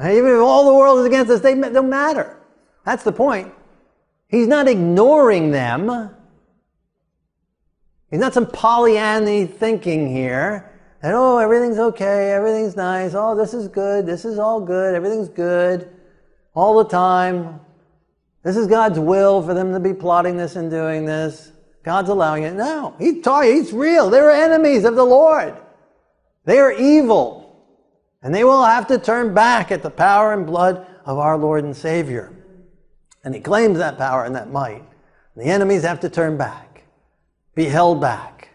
Even if all the world is against us, they don't matter. That's the point. He's not ignoring them. He's not some Pollyanny thinking here that, oh, everything's okay, everything's nice, oh, this is good, this is all good, everything's good, all the time. This is God's will for them to be plotting this and doing this. God's allowing it. No, he's he's real. They're enemies of the Lord. They are evil. And they will have to turn back at the power and blood of our Lord and Savior. And he claims that power and that might. The enemies have to turn back, be held back.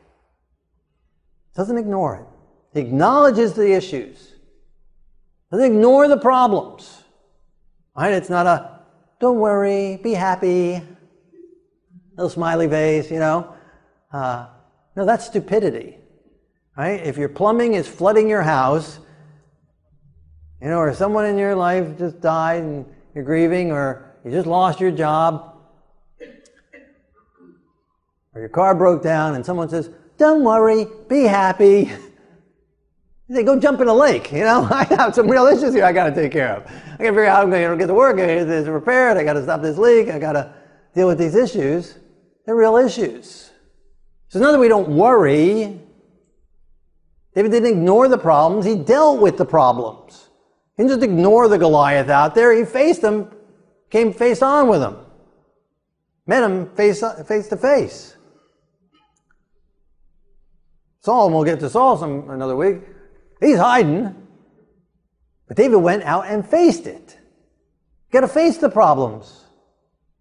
Doesn't ignore it. He acknowledges the issues. Doesn't ignore the problems. Right? It's not a don't worry, be happy, little smiley face, you know. Uh, no, that's stupidity. Right? If your plumbing is flooding your house you know, or someone in your life just died and you're grieving, or you just lost your job, or your car broke down and someone says, Don't worry, be happy. They go jump in a lake. You know, I have some real issues here I got to take care of. I got to figure out how I'm to get to work. I got to get it. I got to stop this leak. I got to deal with these issues. They're real issues. So not that we don't worry. David didn't ignore the problems. He dealt with the problems. He didn't just ignore the Goliath out there. He faced him, came face on with him, met him face, face to face. Saul, and we'll get to Saul some another week. He's hiding. But David went out and faced it. Got to face the problems.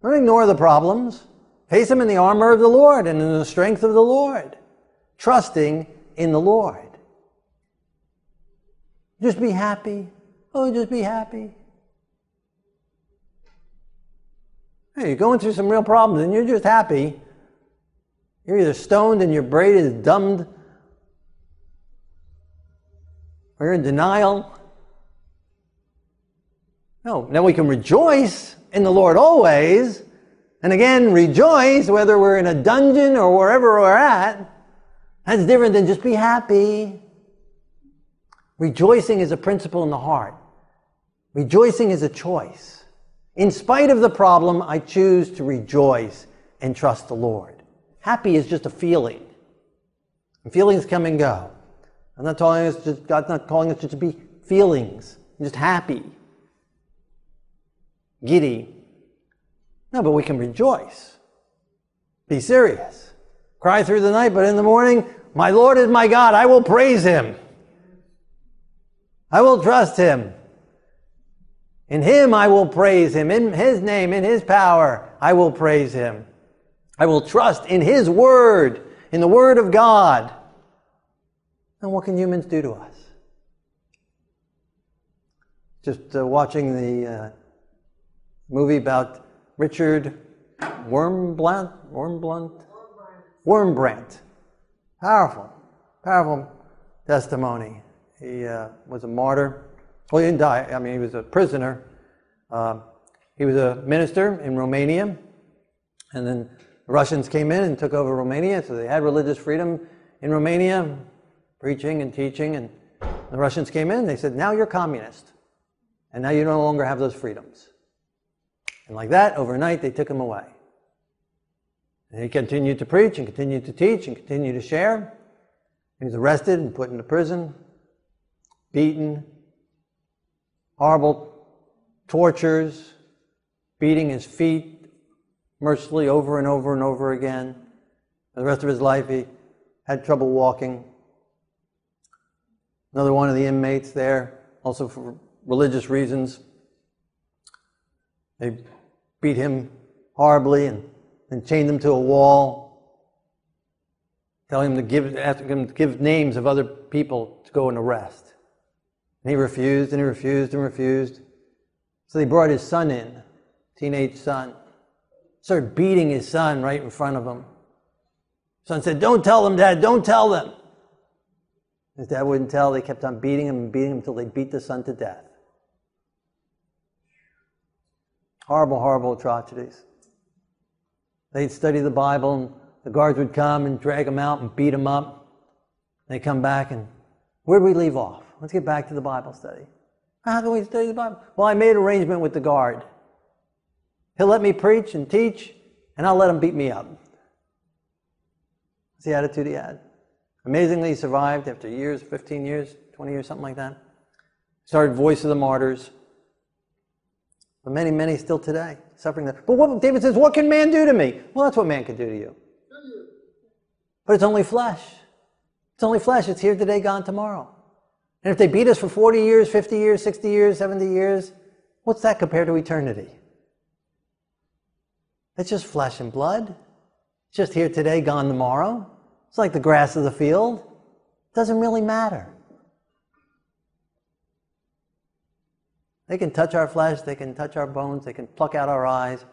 Don't ignore the problems. Face them in the armor of the Lord and in the strength of the Lord, trusting in the Lord. Just be happy Oh, just be happy. Hey, you're going through some real problems and you're just happy. You're either stoned and your brain is dumbed, or you're in denial. No, now we can rejoice in the Lord always. And again, rejoice whether we're in a dungeon or wherever we're at. That's different than just be happy. Rejoicing is a principle in the heart. Rejoicing is a choice. In spite of the problem, I choose to rejoice and trust the Lord. Happy is just a feeling. And feelings come and go. I'm not telling us just, God's not calling us just to be feelings, just happy, giddy. No, but we can rejoice. Be serious. Cry through the night, but in the morning, my Lord is my God, I will praise him. I will trust him. In him I will praise him. In his name, in his power, I will praise him. I will trust in his word, in the word of God. And what can humans do to us? Just uh, watching the uh, movie about Richard Wormblant, Wormblant, Wurmbrand. Powerful, powerful testimony. He uh, was a martyr. Well, he didn't die. I mean, he was a prisoner. Um, he was a minister in Romania, and then the Russians came in and took over Romania, so they had religious freedom in Romania, preaching and teaching. And the Russians came in. They said, "Now you're communist, and now you no longer have those freedoms." And like that, overnight, they took him away. And he continued to preach and continued to teach and continued to share. He was arrested and put into prison, beaten, horrible tortures, beating his feet mercilessly over and over and over again. For the rest of his life, he had trouble walking. Another one of the inmates there, also for religious reasons, they beat him horribly and, and chained him to a wall, telling him to give, asking him to give names of other people to go and arrest. And he refused and he refused and refused. So they brought his son in, teenage son, started beating his son right in front of him. Son said, Don't tell them, Dad, don't tell them. His dad wouldn't tell. They kept on beating him and beating him until they beat the son to death. Horrible, horrible atrocities. They'd study the Bible, and the guards would come and drag him out and beat him up. They'd come back, and where'd we leave off? Let's get back to the Bible study. How can we study the Bible? Well, I made an arrangement with the guard. He'll let me preach and teach, and I'll let him beat me up. That's the attitude he had. Amazingly, he survived after years 15 years, 20 years, something like that. Started Voice of the Martyrs. But many, many still today suffering that. But what David says, what can man do to me? Well, that's what man can do to you. But it's only flesh. It's only flesh. It's here today, gone tomorrow. And if they beat us for 40 years, 50 years, 60 years, 70 years, what's that compared to eternity? It's just flesh and blood. It's just here today, gone tomorrow. It's like the grass of the field. It doesn't really matter. They can touch our flesh, they can touch our bones, they can pluck out our eyes,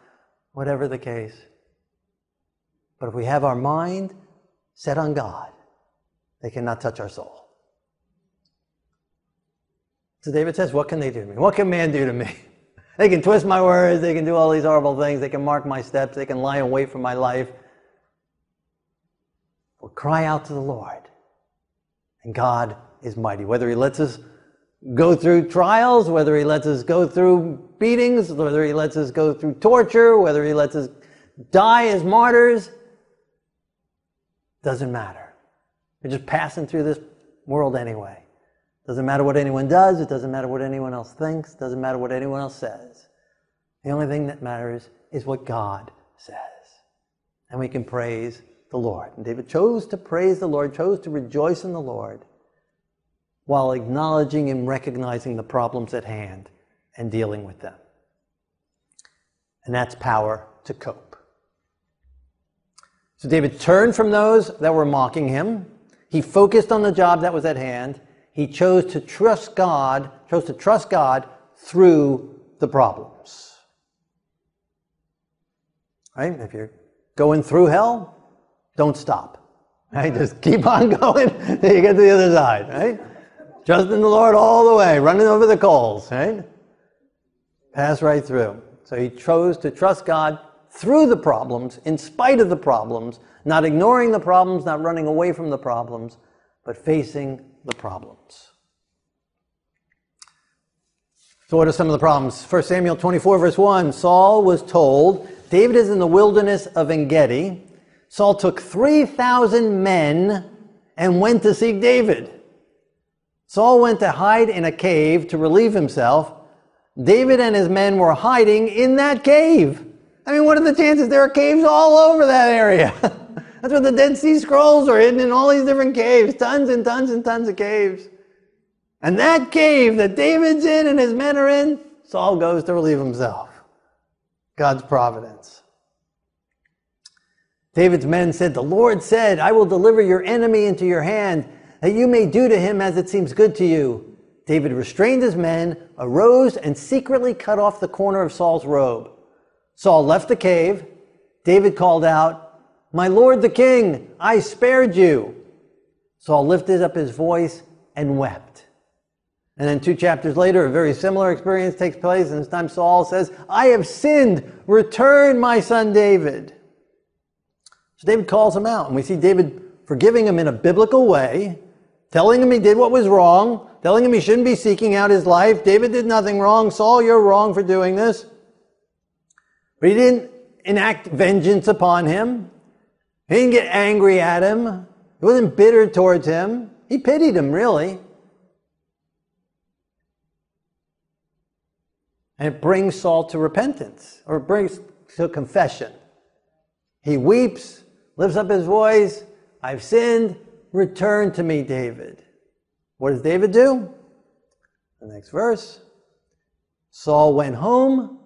whatever the case. But if we have our mind set on God, they cannot touch our soul. So David says, What can they do to me? What can man do to me? They can twist my words, they can do all these horrible things, they can mark my steps, they can lie in wait for my life. But cry out to the Lord. And God is mighty. Whether He lets us go through trials, whether He lets us go through beatings, whether He lets us go through torture, whether He lets us die as martyrs, doesn't matter. We're just passing through this world anyway. Doesn't matter what anyone does, it doesn't matter what anyone else thinks, doesn't matter what anyone else says. The only thing that matters is what God says. And we can praise the Lord. And David chose to praise the Lord, chose to rejoice in the Lord while acknowledging and recognizing the problems at hand and dealing with them. And that's power to cope. So David turned from those that were mocking him. He focused on the job that was at hand he chose to trust God, chose to trust God through the problems. Right? If you're going through hell, don't stop. Right? Just keep on going till you get to the other side, right? Trust in the Lord all the way, running over the coals, right? Pass right through. So he chose to trust God through the problems, in spite of the problems, not ignoring the problems, not running away from the problems, but facing the problems. So, what are some of the problems? 1 Samuel 24, verse 1 Saul was told, David is in the wilderness of En Gedi. Saul took 3,000 men and went to seek David. Saul went to hide in a cave to relieve himself. David and his men were hiding in that cave. I mean, what are the chances there are caves all over that area? That's where the Dead Sea Scrolls are hidden in all these different caves, tons and tons and tons of caves. And that cave that David's in and his men are in, Saul goes to relieve himself. God's providence. David's men said, The Lord said, I will deliver your enemy into your hand, that you may do to him as it seems good to you. David restrained his men, arose, and secretly cut off the corner of Saul's robe. Saul left the cave. David called out, My lord the king, I spared you. Saul lifted up his voice and wept. And then two chapters later, a very similar experience takes place, and this time Saul says, I have sinned. Return, my son David. So David calls him out, and we see David forgiving him in a biblical way, telling him he did what was wrong, telling him he shouldn't be seeking out his life. David did nothing wrong. Saul, you're wrong for doing this. But he didn't enact vengeance upon him. He didn't get angry at him. He wasn't bitter towards him. He pitied him, really. And it brings Saul to repentance, or it brings to confession. He weeps, lifts up his voice, I've sinned, return to me, David. What does David do? The next verse Saul went home,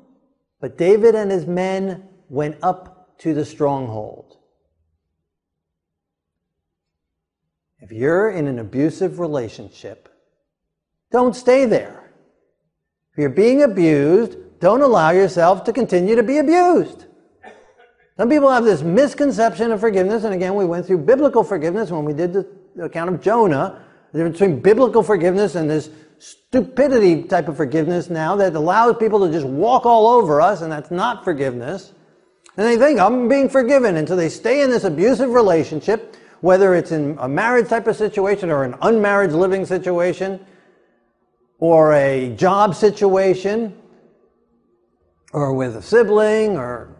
but David and his men went up to the stronghold. If you're in an abusive relationship, don't stay there. If you're being abused, don't allow yourself to continue to be abused. Some people have this misconception of forgiveness, and again, we went through biblical forgiveness when we did the account of Jonah. The difference between biblical forgiveness and this stupidity type of forgiveness now that allows people to just walk all over us, and that's not forgiveness. And they think, I'm being forgiven. And so they stay in this abusive relationship, whether it's in a marriage type of situation or an unmarried living situation or a job situation or with a sibling or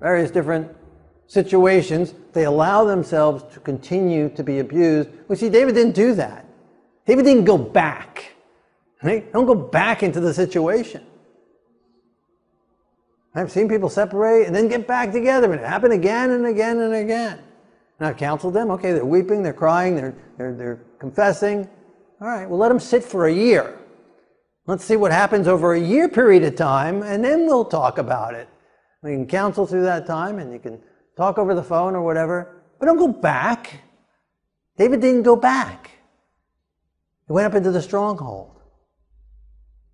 various different situations, they allow themselves to continue to be abused. We see David didn't do that. David didn't go back. Right? Don't go back into the situation. I've seen people separate and then get back together, and it happened again and again and again. And I've counseled them. Okay, they're weeping, they're crying, they're, they're, they're confessing. All right, well, let them sit for a year. Let's see what happens over a year period of time, and then we'll talk about it. We can counsel through that time and you can talk over the phone or whatever, but don't go back. David didn't go back. He went up into the stronghold.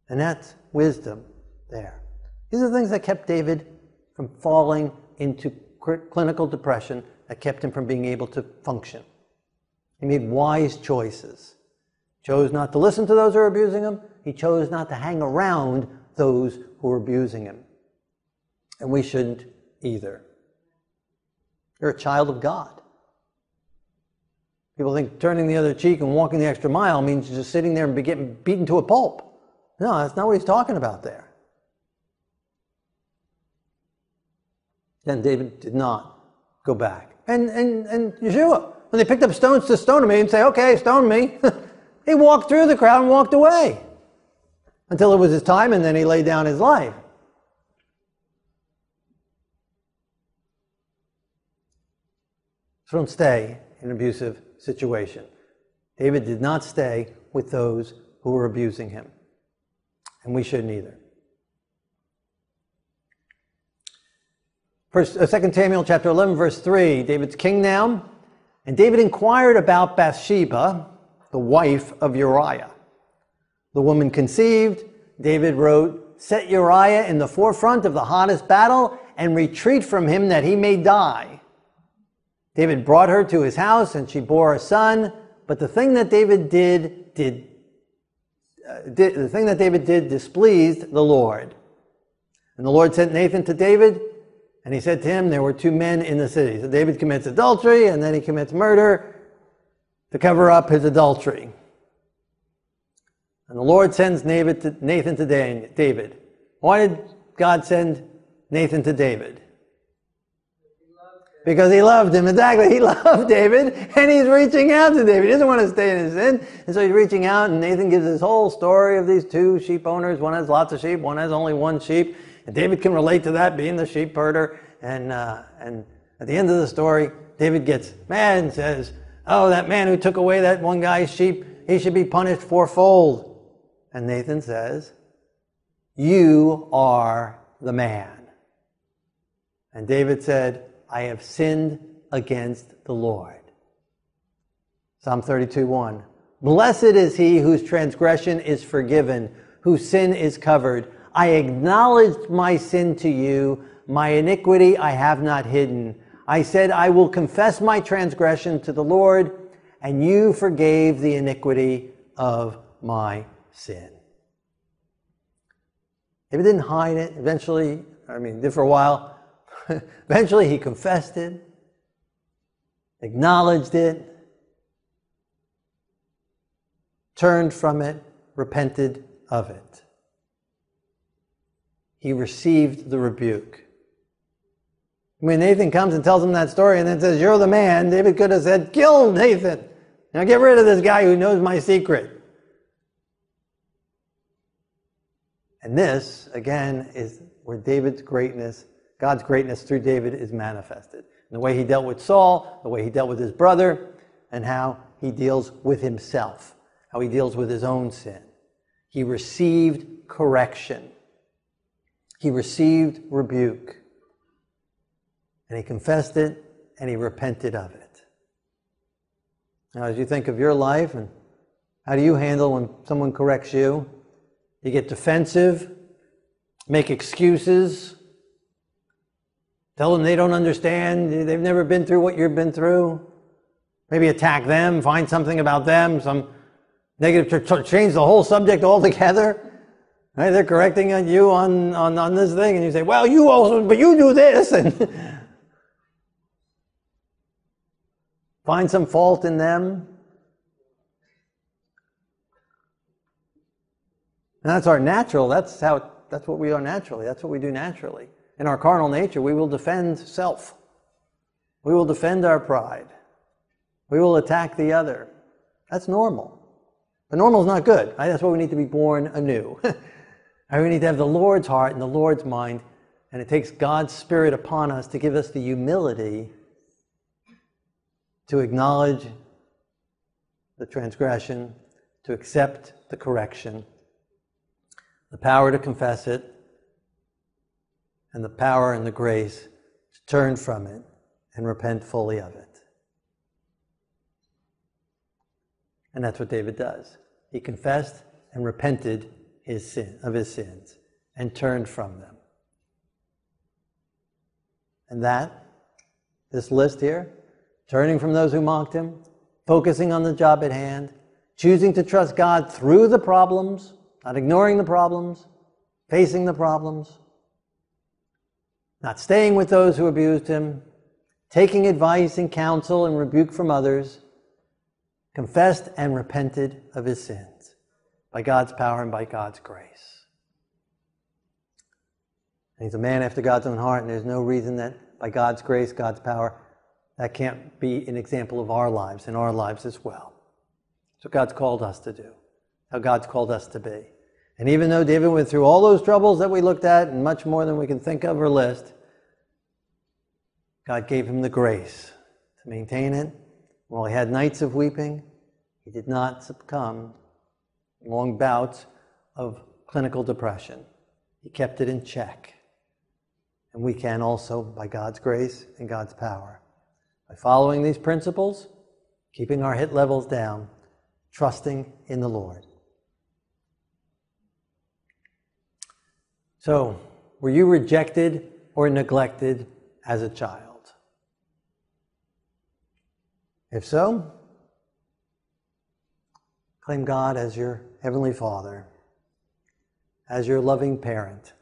And that's wisdom there. These are the things that kept David from falling into clinical depression, that kept him from being able to function. He made wise choices. Chose not to listen to those who were abusing him. He chose not to hang around those who were abusing him and we shouldn't either. You're a child of God. People think turning the other cheek and walking the extra mile means just sitting there and getting beaten to a pulp. No, that's not what he's talking about there. Then David did not go back. And, and, and Yeshua, when they picked up stones to stone him, he didn't say, okay, stone me. he walked through the crowd and walked away until it was his time, and then he laid down his life. So don't stay in an abusive situation. David did not stay with those who were abusing him. And we shouldn't either. Uh, 2 Samuel chapter 11, verse 3, David's king now. And David inquired about Bathsheba, the wife of Uriah. The woman conceived. David wrote, Set Uriah in the forefront of the hottest battle and retreat from him that he may die. David brought her to his house and she bore a son. But the thing that David did, did, uh, did the thing that David did displeased the Lord. And the Lord sent Nathan to David, and he said to him, There were two men in the city. So David commits adultery, and then he commits murder to cover up his adultery. And the Lord sends Nathan to David. Why did God send Nathan to David? because he loved him. Exactly. He loved David and he's reaching out to David. He doesn't want to stay in his sin. And so he's reaching out and Nathan gives this whole story of these two sheep owners. One has lots of sheep, one has only one sheep. And David can relate to that being the sheep herder. And, uh, and at the end of the story, David gets mad and says, Oh, that man who took away that one guy's sheep, he should be punished fourfold. And Nathan says, You are the man. And David said, I have sinned against the Lord. Psalm 32 1. Blessed is he whose transgression is forgiven, whose sin is covered. I acknowledged my sin to you, my iniquity I have not hidden. I said, I will confess my transgression to the Lord, and you forgave the iniquity of my sin. David didn't hide it. Eventually, I mean, did for a while. Eventually, he confessed it, acknowledged it, turned from it, repented of it. He received the rebuke. When Nathan comes and tells him that story and then says, You're the man, David could have said, Kill Nathan. Now get rid of this guy who knows my secret. And this, again, is where David's greatness, God's greatness through David is manifested. In the way he dealt with Saul, the way he dealt with his brother, and how he deals with himself, how he deals with his own sin. He received correction. He received rebuke. And he confessed it and he repented of it. Now, as you think of your life and how do you handle when someone corrects you? You get defensive, make excuses, tell them they don't understand, they've never been through what you've been through. Maybe attack them, find something about them, some negative, change the whole subject altogether. Right? They're correcting on you on, on, on this thing, and you say, Well, you also, but you do this. And find some fault in them. And that's our natural, that's how that's what we are naturally. That's what we do naturally. In our carnal nature, we will defend self. We will defend our pride. We will attack the other. That's normal. But normal is not good. Right? That's why we need to be born anew. we need to have the Lord's heart and the Lord's mind, and it takes God's Spirit upon us to give us the humility to acknowledge the transgression, to accept the correction, the power to confess it, and the power and the grace to turn from it and repent fully of it. And that's what David does. He confessed and repented his sin, of his sins and turned from them. And that, this list here, turning from those who mocked him, focusing on the job at hand, choosing to trust God through the problems, not ignoring the problems, facing the problems, not staying with those who abused him, taking advice and counsel and rebuke from others, confessed and repented of his sins by God's power and by God's grace. And he's a man after God's own heart, and there's no reason that by God's grace, God's power, that can't be an example of our lives, and our lives as well. That's what God's called us to do, how God's called us to be. And even though David went through all those troubles that we looked at, and much more than we can think of or list, God gave him the grace to maintain it. While he had nights of weeping, he did not succumb long bouts of clinical depression. He kept it in check. And we can also, by God's grace and God's power, by following these principles, keeping our hit levels down, trusting in the Lord. So, were you rejected or neglected as a child? If so, claim God as your Heavenly Father, as your loving parent.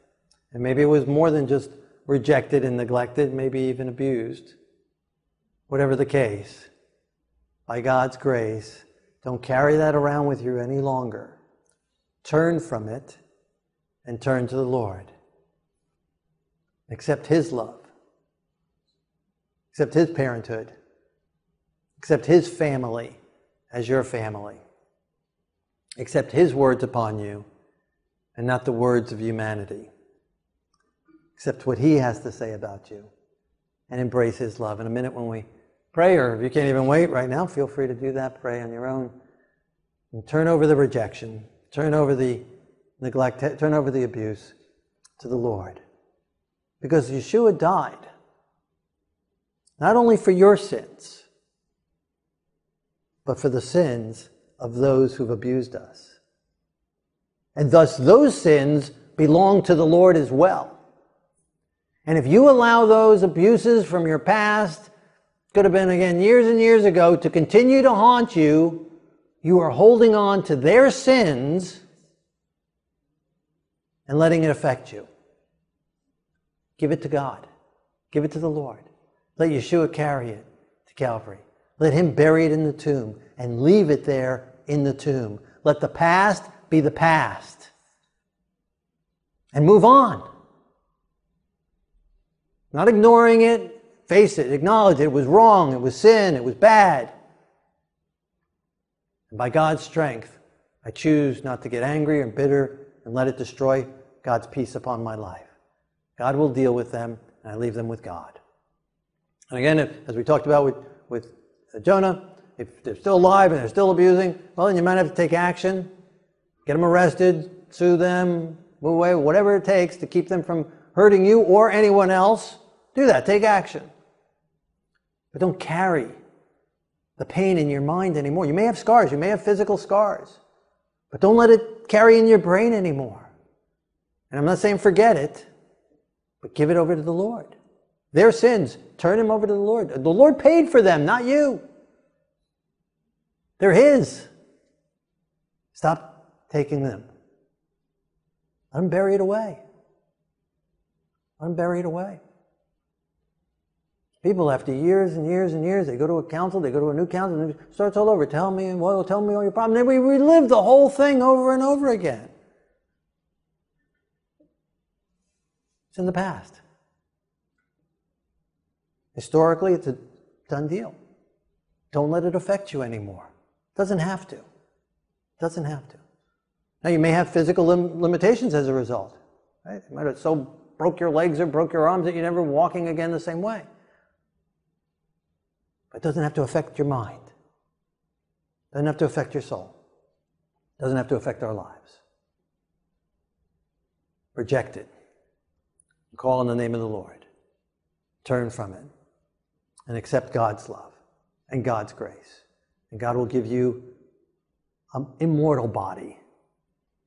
And maybe it was more than just rejected and neglected, maybe even abused. Whatever the case, by God's grace, don't carry that around with you any longer. Turn from it and turn to the Lord. Accept His love. Accept His parenthood. Accept His family as your family. Accept His words upon you and not the words of humanity. Accept what He has to say about you and embrace His love. In a minute, when we pray, or if you can't even wait right now, feel free to do that. Pray on your own. And turn over the rejection, turn over the neglect, turn over the abuse to the Lord. Because Yeshua died not only for your sins, but for the sins of those who've abused us. And thus, those sins belong to the Lord as well. And if you allow those abuses from your past, could have been again years and years ago, to continue to haunt you, you are holding on to their sins and letting it affect you. Give it to God. Give it to the Lord. Let Yeshua carry it to Calvary. Let him bury it in the tomb and leave it there in the tomb. Let the past be the past. And move on. Not ignoring it, face it, acknowledge it. It was wrong, it was sin, it was bad. And by God's strength, I choose not to get angry and bitter and let it destroy God's peace upon my life. God will deal with them, and I leave them with God. And again, as we talked about with, with Uh, Jonah, if they're still alive and they're still abusing, well, then you might have to take action, get them arrested, sue them, move away, whatever it takes to keep them from hurting you or anyone else. Do that, take action. But don't carry the pain in your mind anymore. You may have scars, you may have physical scars, but don't let it carry in your brain anymore. And I'm not saying forget it, but give it over to the Lord. Their sins, turn them over to the Lord. The Lord paid for them, not you. They're His. Stop taking them. Let Him bury it away. Let Him bury it away. People, after years and years and years, they go to a council, they go to a new council, and it starts all over. Tell me, well, tell me all your problems. Then we relive the whole thing over and over again. It's in the past. Historically, it's a done deal. Don't let it affect you anymore. Doesn't have to. Doesn't have to. Now, you may have physical lim- limitations as a result. Right? You might have so broke your legs or broke your arms that you're never walking again the same way. But it doesn't have to affect your mind. Doesn't have to affect your soul. Doesn't have to affect our lives. Reject it. Call on the name of the Lord. Turn from it. And accept God's love and God's grace. And God will give you an immortal body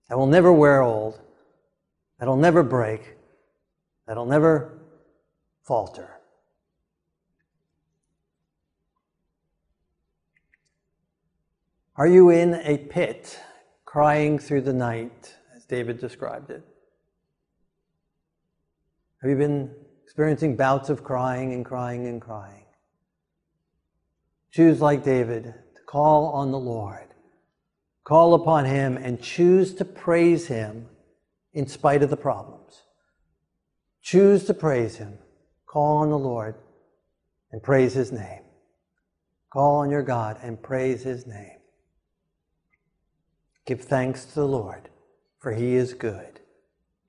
that will never wear old, that'll never break, that'll never falter. Are you in a pit crying through the night, as David described it? Have you been experiencing bouts of crying and crying and crying? Choose, like David, to call on the Lord. Call upon Him and choose to praise Him in spite of the problems. Choose to praise Him. Call on the Lord and praise His name. Call on your God and praise His name. Give thanks to the Lord, for He is good.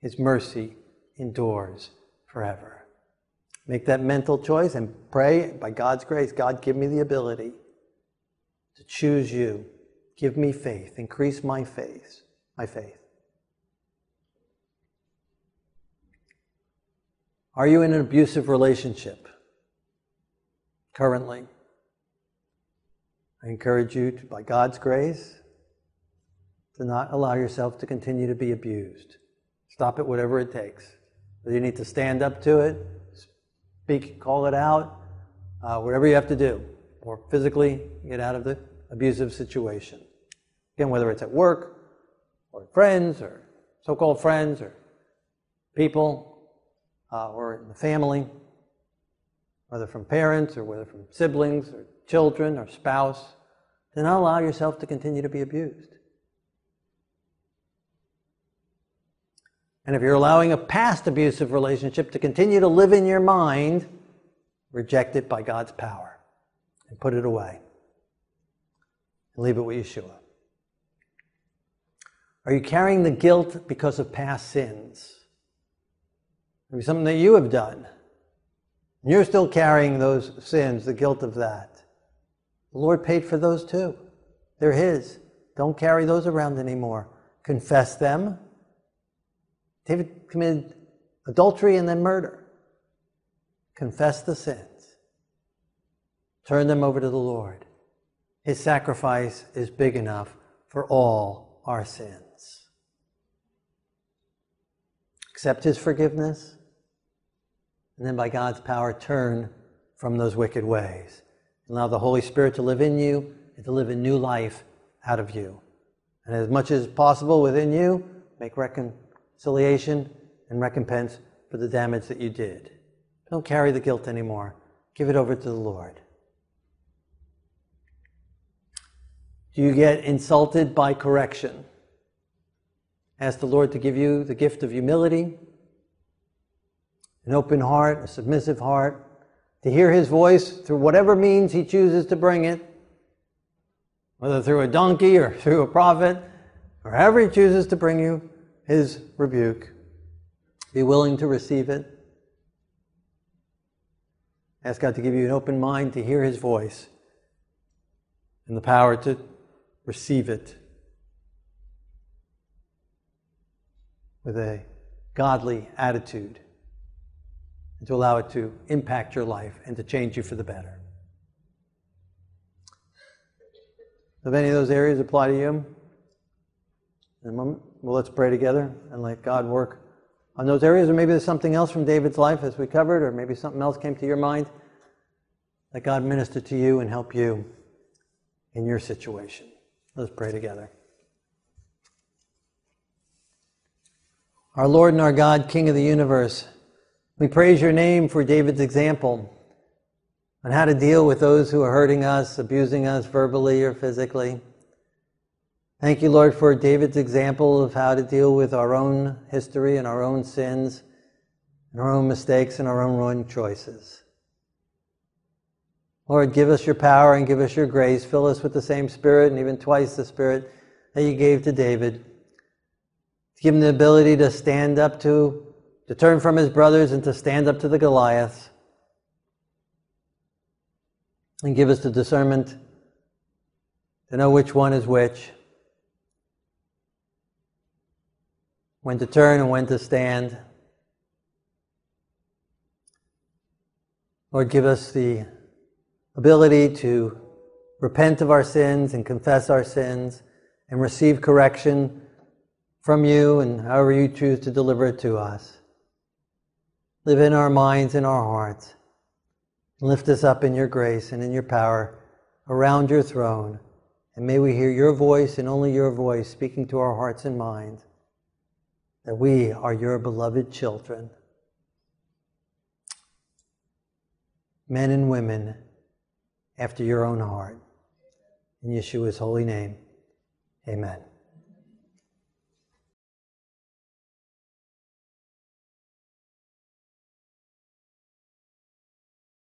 His mercy endures forever. Make that mental choice and pray by God's grace God, give me the ability to choose you. Give me faith. Increase my faith. My faith. Are you in an abusive relationship currently? I encourage you, to, by God's grace, to not allow yourself to continue to be abused. Stop it, whatever it takes. Whether You need to stand up to it, speak, call it out, uh, whatever you have to do, or physically get out of the abusive situation. Again, whether it's at work, or friends, or so called friends, or people, uh, or in the family, whether from parents, or whether from siblings, or children, or spouse, do not allow yourself to continue to be abused. And if you're allowing a past abusive relationship to continue to live in your mind, reject it by God's power and put it away. And leave it with Yeshua. Are you carrying the guilt because of past sins? Maybe something that you have done. And you're still carrying those sins, the guilt of that. The Lord paid for those too. They're His. Don't carry those around anymore. Confess them. David committed adultery and then murder. Confess the sins. Turn them over to the Lord. His sacrifice is big enough for all our sins. Accept His forgiveness, and then by God's power, turn from those wicked ways. Allow the Holy Spirit to live in you and to live a new life out of you. And as much as possible within you, make reconciliation and recompense for the damage that you did. Don't carry the guilt anymore. Give it over to the Lord. Do you get insulted by correction? Ask the Lord to give you the gift of humility, an open heart, a submissive heart, to hear His voice through whatever means He chooses to bring it, whether through a donkey or through a prophet, or however He chooses to bring you His rebuke. Be willing to receive it. Ask God to give you an open mind to hear His voice and the power to receive it with a godly attitude and to allow it to impact your life and to change you for the better. If any of those areas apply to you, well, let's pray together and let God work on those areas. Or maybe there's something else from David's life as we covered, or maybe something else came to your mind. Let God minister to you and help you in your situation. Let's pray together. Our Lord and our God, King of the universe, we praise your name for David's example on how to deal with those who are hurting us, abusing us verbally or physically. Thank you, Lord, for David's example of how to deal with our own history and our own sins and our own mistakes and our own wrong choices. Lord, give us your power and give us your grace. Fill us with the same Spirit and even twice the Spirit that you gave to David. Give him the ability to stand up to, to turn from his brothers and to stand up to the Goliaths. And give us the discernment to know which one is which, when to turn and when to stand. Lord, give us the ability to repent of our sins and confess our sins and receive correction from you and however you choose to deliver it to us. Live in our minds and our hearts. Lift us up in your grace and in your power around your throne. And may we hear your voice and only your voice speaking to our hearts and minds that we are your beloved children. Men and women after your own heart. In Yeshua's holy name, amen.